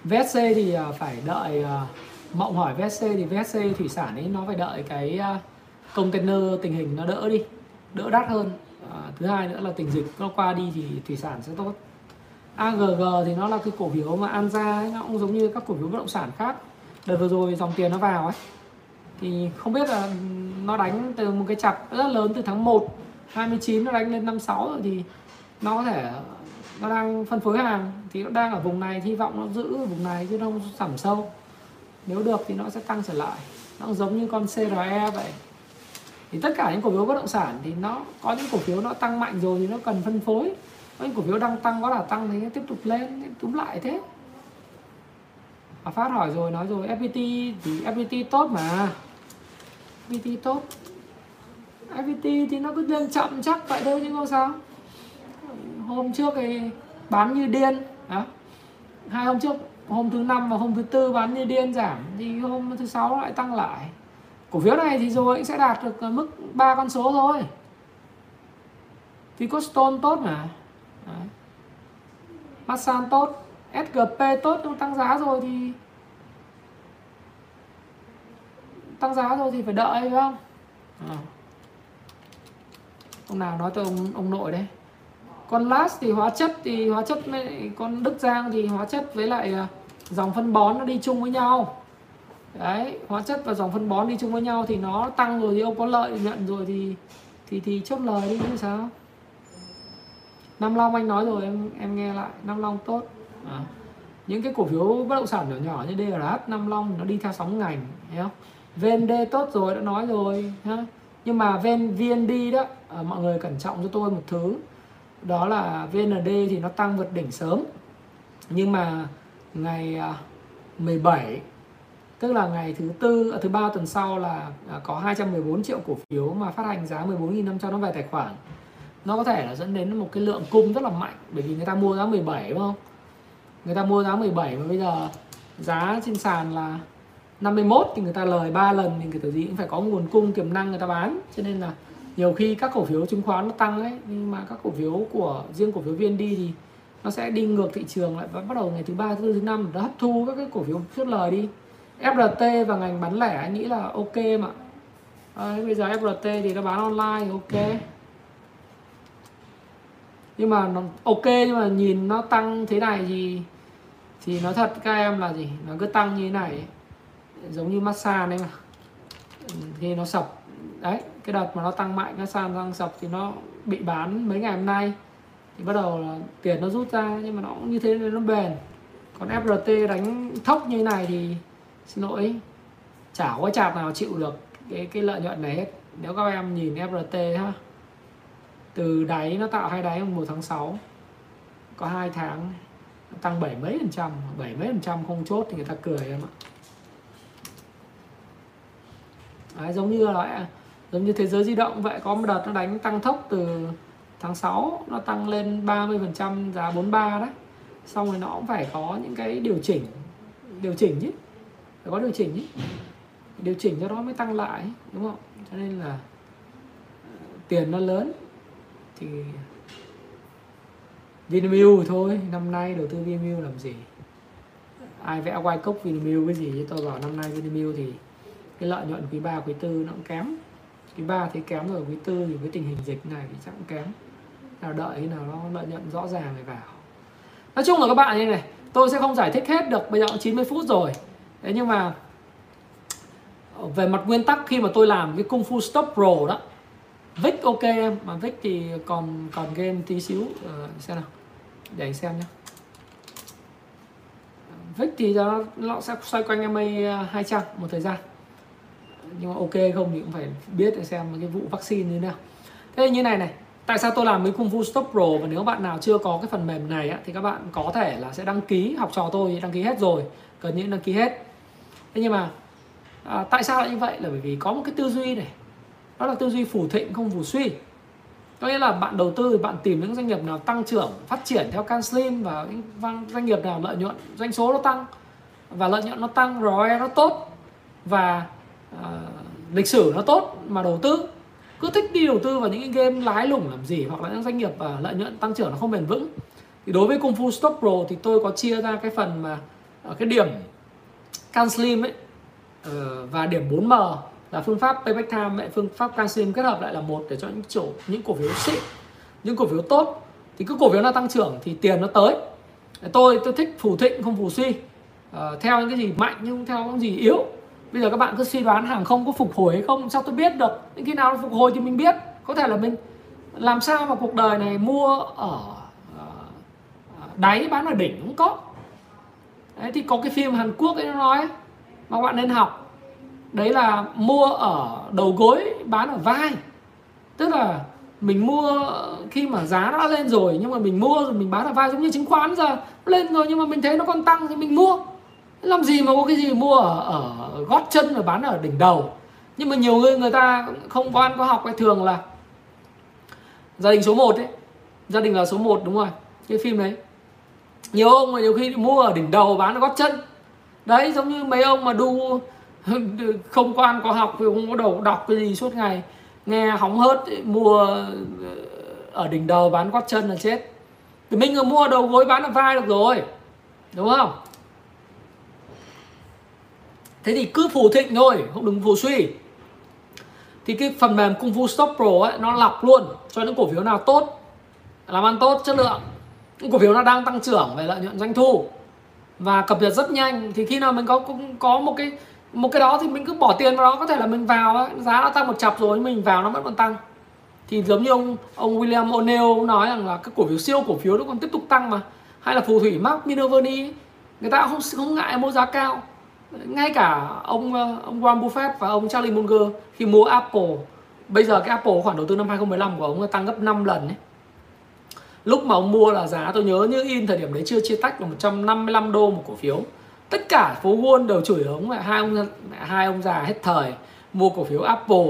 VSC thì à, phải đợi à, mộng hỏi VSC thì VSC thủy sản ấy nó phải đợi cái container tình hình nó đỡ đi đỡ đắt hơn. À, thứ hai nữa là tình dịch nó qua đi thì thủy sản sẽ tốt. AGG thì nó là cái cổ phiếu mà an ra ấy, nó cũng giống như các cổ phiếu bất động sản khác. Đợt vừa rồi dòng tiền nó vào ấy thì không biết là nó đánh từ một cái chặt rất lớn từ tháng 1 29 nó đánh lên 56 rồi thì nó có thể nó đang phân phối hàng thì nó đang ở vùng này hy vọng nó giữ ở vùng này chứ không giảm sâu. Nếu được thì nó sẽ tăng trở lại nó cũng giống như con CRE vậy thì tất cả những cổ phiếu bất động sản thì nó có những cổ phiếu nó tăng mạnh rồi thì nó cần phân phối. Có những cổ phiếu đang tăng, có là tăng thì tiếp tục lên túm lại thế. Mà phát hỏi rồi, nói rồi FPT thì FPT tốt mà. FPT tốt. FPT thì nó cứ lên chậm chắc vậy thôi chứ không sao. Hôm trước thì bán như điên đó. hai hôm trước, hôm thứ năm và hôm thứ tư bán như điên giảm, thì hôm thứ sáu lại tăng lại cổ phiếu này thì rồi sẽ đạt được ờ, mức ba con số thôi. Thì có stone tốt mà. Đấy. Masan tốt. SGP tốt nhưng tăng giá rồi thì tăng giá rồi thì phải đợi, phải không? À. ông nào nói tôi ông ông nội đấy. Con last thì hóa chất thì hóa chất với con đức giang thì hóa chất với lại ờ, dòng phân bón nó đi chung với nhau đấy hóa chất và dòng phân bón đi chung với nhau thì nó tăng rồi thì ông có lợi nhuận rồi thì thì thì chốt lời đi như sao. Nam Long anh nói rồi em em nghe lại Nam Long tốt. À. những cái cổ phiếu bất động sản nhỏ nhỏ như DRH Nam Long nó đi theo sóng ngành thấy không? VND tốt rồi đã nói rồi ha? Nhưng mà VN, VND đó à, mọi người cẩn trọng cho tôi một thứ. Đó là VND thì nó tăng vượt đỉnh sớm. Nhưng mà ngày 17 à, tức là ngày thứ tư à, thứ ba tuần sau là à, có 214 triệu cổ phiếu mà phát hành giá 14.500 nó về tài khoản. Nó có thể là dẫn đến một cái lượng cung rất là mạnh bởi vì người ta mua giá 17 đúng không? Người ta mua giá 17 mà bây giờ giá trên sàn là 51 thì người ta lời 3 lần thì người ta gì cũng phải có nguồn cung tiềm năng người ta bán. Cho nên là nhiều khi các cổ phiếu chứng khoán nó tăng ấy nhưng mà các cổ phiếu của riêng cổ phiếu VND thì nó sẽ đi ngược thị trường lại và bắt đầu ngày thứ ba thứ tư thứ năm nó hấp thu các cái cổ phiếu chốt lời đi. FRT và ngành bán lẻ anh nghĩ là ok mà à, ờ, bây giờ FRT thì nó bán online ok. Nhưng mà nó ok nhưng mà nhìn nó tăng thế này thì thì nói thật các em là gì nó cứ tăng như thế này giống như massage đấy mà. Khi nó sập đấy cái đợt mà nó tăng mạnh nó sàn tăng sập thì nó bị bán mấy ngày hôm nay. Thì bắt đầu là tiền nó rút ra nhưng mà nó cũng như thế nên nó bền. Còn FRT đánh thốc như thế này thì xin lỗi. Chả có chạp nào chịu được cái cái lợi nhuận này hết. Nếu các em nhìn FRT ha từ đáy nó tạo hai đáy một tháng 6 có hai tháng tăng bảy mấy phần trăm bảy mấy phần trăm không chốt thì người ta cười em ạ. Đấy, giống như là giống như thế giới di động vậy có một đợt nó đánh tăng thốc từ tháng 6 nó tăng lên 30 phần trăm giá 43 đấy. Xong rồi nó cũng phải có những cái điều chỉnh điều chỉnh chứ phải có điều chỉnh chứ điều chỉnh cho nó mới tăng lại đúng không? Cho nên là ờ, tiền nó lớn thì Vinamilk thôi. Năm nay đầu tư Vinamilk làm gì? Ai vẽ quay cốc Vinamilk cái gì? Chứ tôi bảo năm nay Vinamilk thì cái lợi nhuận quý 3 quý 4 nó cũng kém. Quý 3 thấy kém rồi, quý 4 thì với tình hình dịch này thì chắc cũng kém. Nào đợi nào nó lợi nhuận rõ ràng phải vào. Nói chung là các bạn như này, tôi sẽ không giải thích hết được. Bây giờ 90 phút rồi thế nhưng mà về mặt nguyên tắc khi mà tôi làm cái Kung Fu Stop Pro đó Vic ok em mà Vic thì còn còn game tí xíu uh, xem nào để anh xem nhé Vic thì nó, nó sẽ xoay quanh MA ờ, 200 một thời gian. Nhưng mà ok không thì cũng phải biết để xem cái vụ vaccine như thế nào. Thế như này này tại sao tôi làm cái Kung Fu Stop Pro và nếu bạn nào chưa có cái phần mềm này á, thì các bạn có thể là sẽ đăng ký học trò tôi đăng ký hết rồi cần những đăng ký hết thế nhưng mà à, tại sao lại như vậy? Là bởi vì có một cái tư duy này. Đó là tư duy phủ thịnh không phủ suy. Có nghĩa là bạn đầu tư bạn tìm những doanh nghiệp nào tăng trưởng phát triển theo can slim và những doanh nghiệp nào lợi nhuận doanh số nó tăng và lợi nhuận nó tăng ROE nó tốt và uh, lịch sử nó tốt mà đầu tư. Cứ thích đi đầu tư vào những cái game lái lủng làm gì hoặc là những doanh nghiệp uh, lợi nhuận tăng trưởng nó không bền vững. Thì đối với Kung Fu Stop Pro thì tôi có chia ra cái phần mà uh, cái điểm can slim ấy ờ, và điểm 4M là phương pháp payback time lại phương pháp canxim kết hợp lại là một để cho những chỗ những cổ phiếu xịn những cổ phiếu tốt. Thì cứ cổ phiếu nào tăng trưởng thì tiền nó tới. Tôi tôi thích phù thịnh không phù suy. À, theo những cái gì mạnh nhưng theo những gì yếu. Bây giờ các bạn cứ suy đoán hàng không có phục hồi hay không sao tôi biết được? Những khi nào nó phục hồi thì mình biết. Có thể là mình làm sao mà cuộc đời này mua ở ờ, đáy bán ở đỉnh cũng có đấy thì có cái phim Hàn Quốc ấy nó nói mà bạn nên học. Đấy là mua ở đầu gối bán ở vai. Tức là mình mua khi mà giá nó đã lên rồi nhưng mà mình mua rồi mình bán ở vai giống như chứng khoán giờ lên rồi nhưng mà mình thấy nó còn tăng thì mình mua. Làm gì mà có cái gì mua ở, ở gót chân rồi bán ở đỉnh đầu. Nhưng mà nhiều người người ta không có ăn có học hay thường là gia đình số 1 ấy. Gia đình là số 1 đúng rồi cái phim đấy nhiều ông mà nhiều khi mua ở đỉnh đầu bán ở gót chân. Đấy giống như mấy ông mà đu không quan, có học thì không có đầu đọc cái gì suốt ngày. Nghe hóng hớt mua ờ, ở đỉnh đầu bán gót chân là chết. Thì mình mà mua đầu gối bán ở vai được rồi đúng không? Thế thì cứ phù thịnh thôi không đừng phù suy. Thì cái phần mềm Kung Fu Stop Pro ấy nó lọc luôn cho những cổ phiếu nào tốt làm ăn tốt chất lượng những cổ phiếu nó đang tăng trưởng về lợi nhuận doanh thu. Và cập nhật rất nhanh thì khi nào mình có cũng có một cái một cái đó thì mình cứ bỏ tiền vào đó có thể là mình vào ấy, giá nó tăng một chập rồi mình vào nó vẫn còn tăng. Thì giống như ông ông William O'Neill nói rằng là các cổ phiếu siêu cổ phiếu nó còn tiếp tục tăng mà. Hay là phù thủy Mark Minervini người ta không không ngại mua giá cao. Ngay cả ông ông Warren Buffett và ông Charlie Munger khi mua Apple bây giờ cái Apple khoản đầu tư năm 2015 của ông tăng gấp 5 lần ấy lúc mà ông mua là giá tôi nhớ như in thời điểm đấy chưa chia tách là 155 đô một cổ phiếu. Tất cả phố Wall đều chửi ông là hai ông hai ông già hết thời mua cổ phiếu Apple.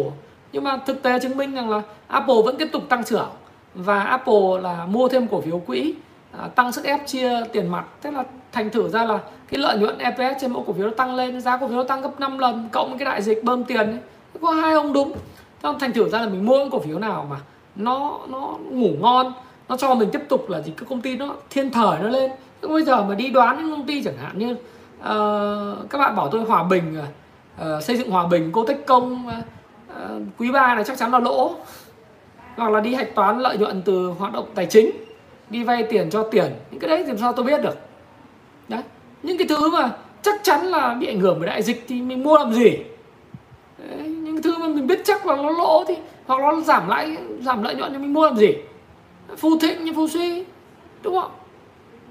Nhưng mà thực tế chứng minh rằng là Apple vẫn tiếp tục tăng trưởng và Apple là mua thêm cổ phiếu quỹ à, tăng sức ép chia tiền mặt. Thế là thành thử ra là cái lợi nhuận EPS trên mỗi cổ phiếu nó tăng lên giá cổ phiếu nó tăng gấp 5 lần cộng với cái đại dịch bơm tiền ấy. có hai ông đúng. Thế thành thử ra là mình mua những cổ phiếu nào mà nó nó ngủ ngon nó cho mình tiếp tục là gì? Các công ty nó thiên thời nó lên. Bây giờ mà đi đoán những công ty chẳng hạn như uh, các bạn bảo tôi hòa bình uh, xây dựng hòa bình cô tích công uh, quý ba này chắc chắn là lỗ. Hoặc là đi hạch toán lợi nhuận từ hoạt động tài chính đi vay tiền cho tiền. Những cái đấy thì sao tôi biết được? Đấy. Những cái thứ mà chắc chắn là bị ảnh hưởng bởi đại dịch thì mình mua làm gì? Đấy, những cái thứ mà mình biết chắc là nó lỗ thì hoặc nó giảm lãi giảm lợi nhuận thì mình mua làm gì? Phù thịnh như phù suy đúng không?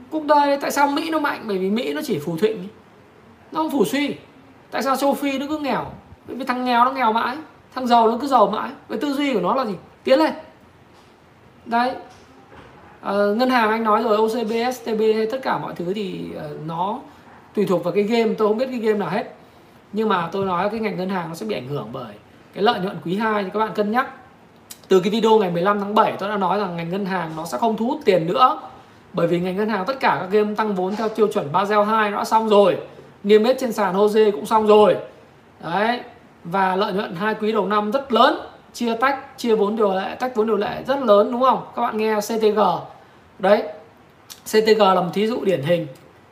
Cuộc đời tại sao mỹ nó mạnh? Bởi vì mỹ nó chỉ phù thịnh. Nó không phù suy. Tại sao châu phi nó cứ nghèo? Bởi vì thằng nghèo nó nghèo mãi thằng giàu nó cứ giàu mãi. Với tư duy của nó là gì? Tiến lên. Đấy. À, ngân hàng anh nói rồi ocb stb tất cả mọi thứ thì uh, nó tùy thuộc vào cái game. Tôi không biết cái game nào hết. Nhưng mà tôi nói cái ngành ngân hàng nó sẽ bị ảnh hưởng bởi cái lợi nhuận quý 2 thì các bạn cân nhắc từ cái video ngày 15 tháng 7 tôi đã nói rằng ngành ngân hàng nó sẽ không thu hút tiền nữa. Bởi vì ngành ngân hàng tất cả các game tăng vốn theo tiêu chuẩn Basel 2 nó đã xong rồi. Niêm yết trên sàn HOSE cũng xong rồi. Đấy và lợi nhuận hai quý đầu năm rất lớn. Chia tách chia vốn điều lệ tách vốn điều lệ rất lớn đúng không? Các bạn nghe CTG đấy CTG là một thí dụ điển hình.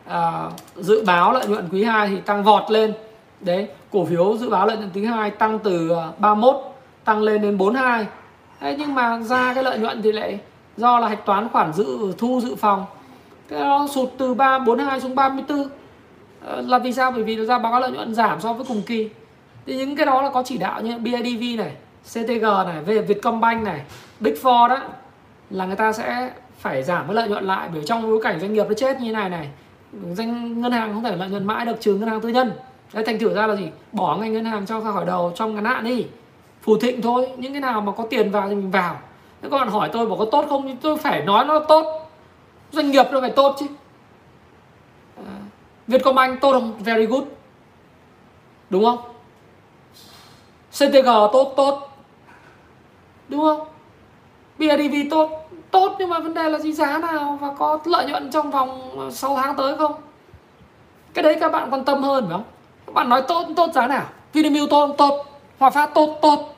À, dự báo lợi nhuận quý 2 thì tăng vọt lên. Đấy cổ phiếu dự báo lợi nhuận quý 2 tăng từ à, 31 tăng lên đến 42 đấy, nhưng mà ra cái lợi nhuận thì lại do là hạch toán khoản dự thu dự phòng. Cái nó sụt từ 342 xuống 34 ờ, là vì sao? Bởi vì nó ra báo cáo lợi nhuận giảm so với cùng kỳ. Thì những cái đó là có chỉ đạo như BIDV này CTG này về Vietcombank này Big Four đó là người ta sẽ phải giảm cái lợi nhuận lại. Bởi trong bối cảnh doanh nghiệp nó chết như này này doanh ngân hàng không thể lợi nhuận mãi được trừ ngân hàng tư nhân. Đấy thành thử ra là gì? Bỏ ngành ngân hàng cho ra khỏi đầu trong ngắn hạn đi phù thịnh thôi những cái nào mà có tiền vào thì mình vào. Nếu các bạn hỏi tôi bảo có tốt không thì tôi phải nói nó tốt. Doanh nghiệp nó phải tốt chứ. À, Vietcombank tốt không? Very good. Đúng không? CTG tốt tốt. Đúng không? BIDV tốt tốt nhưng mà vấn đề là gì? Giá nào và có lợi nhuận trong vòng 6 tháng tới không? Cái đấy các bạn quan tâm hơn phải không? Các bạn nói tốt tốt giá nào? Vinamilk tốt tốt. Hòa Phát tốt tốt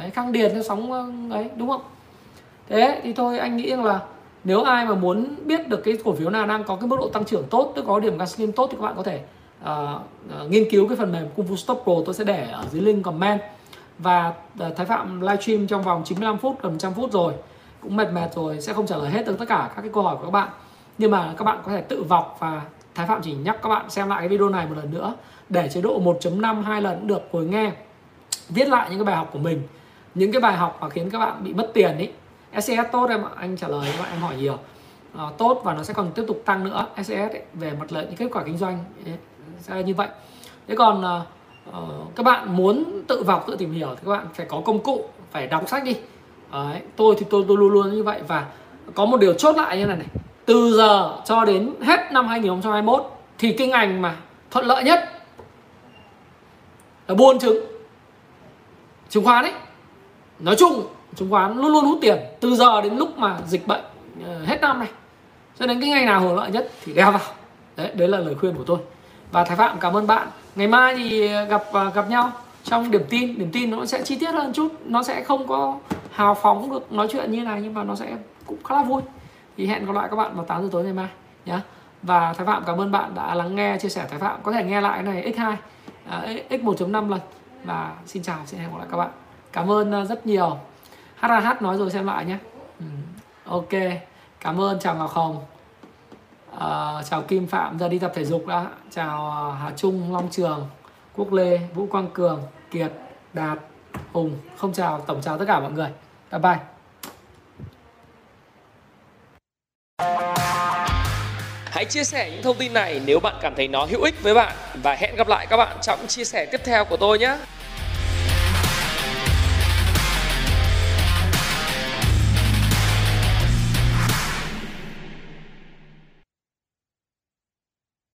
đấy Khang Điền cho sóng ờ, ấy đúng không? Thế thì thôi anh nghĩ rằng là nếu ai mà muốn biết được cái cổ phiếu nào đang có cái mức độ tăng trưởng tốt tức có điểm gasoline tốt thì các bạn có thể uh, uh, nghiên cứu cái phần mềm Kung Fu Stop Pro tôi sẽ để ở dưới link comment. Và uh, Thái Phạm livestream trong vòng 95 phút gần 100 phút rồi cũng mệt mệt rồi sẽ không trả lời hết được tất cả các cái câu hỏi của các bạn. Nhưng mà các bạn có thể tự vọc và Thái Phạm chỉ nhắc các bạn xem lại cái video này một lần nữa để chế độ 1.5 hai lần cũng được ngồi nghe viết lại những cái bài học của mình những cái bài học mà khiến các bạn bị mất tiền ấy SCS tốt em anh trả lời các bạn em hỏi nhiều. À, tốt và nó sẽ còn tiếp tục tăng nữa. SCS ấy, về mặt lợi những kết quả kinh doanh ấy, sẽ như vậy. Thế còn uh, các bạn muốn tự vọc tự tìm hiểu thì các bạn phải có công cụ phải đọc sách đi. Đấy, tôi thì tôi, tôi luôn luôn như vậy. Và có một điều chốt lại như này này. Từ giờ cho đến hết năm 2021 thì cái ngành mà thuận lợi nhất là buôn chứng chứng khoán ấy nói chung chứng khoán luôn luôn hút tiền từ giờ đến lúc mà dịch bệnh ờ, hết năm này. Cho đến cái ngày nào hưởng lợi nhất thì đeo vào. Đấy đấy là lời khuyên của tôi. Và thái phạm cảm ơn bạn. Ngày mai thì ờ, gặp ờ, gặp nhau trong điểm tin. Điểm tin nó sẽ chi tiết hơn chút. Nó sẽ không có hào phóng được nói chuyện như này nhưng mà nó sẽ cũng khá là vui. Thì hẹn gặp lại các bạn vào 8 giờ tối ngày mai nhé và Thái Phạm cảm ơn bạn đã lắng nghe chia sẻ. Thái Phạm có thể nghe lại cái này x2 à, x 1.5 lần. Và xin chào xin hẹn gặp lại các bạn cảm ơn ờ, rất nhiều. HAH nói rồi xem lại nhé. Ừ. ok cảm ơn chào Ngọc Hồng. À, chào Kim Phạm giờ đi tập thể dục đã. Chào ờ, Hà Trung Long Trường Quốc Lê Vũ Quang Cường Kiệt Đạt Hùng. Không chào tổng chào tất cả mọi người. Bye bye. Hãy chia sẻ những thông tin này nếu bạn cảm thấy nó hữu ích với bạn. Và hẹn gặp lại các bạn trong chia sẻ tiếp theo của tôi nhé.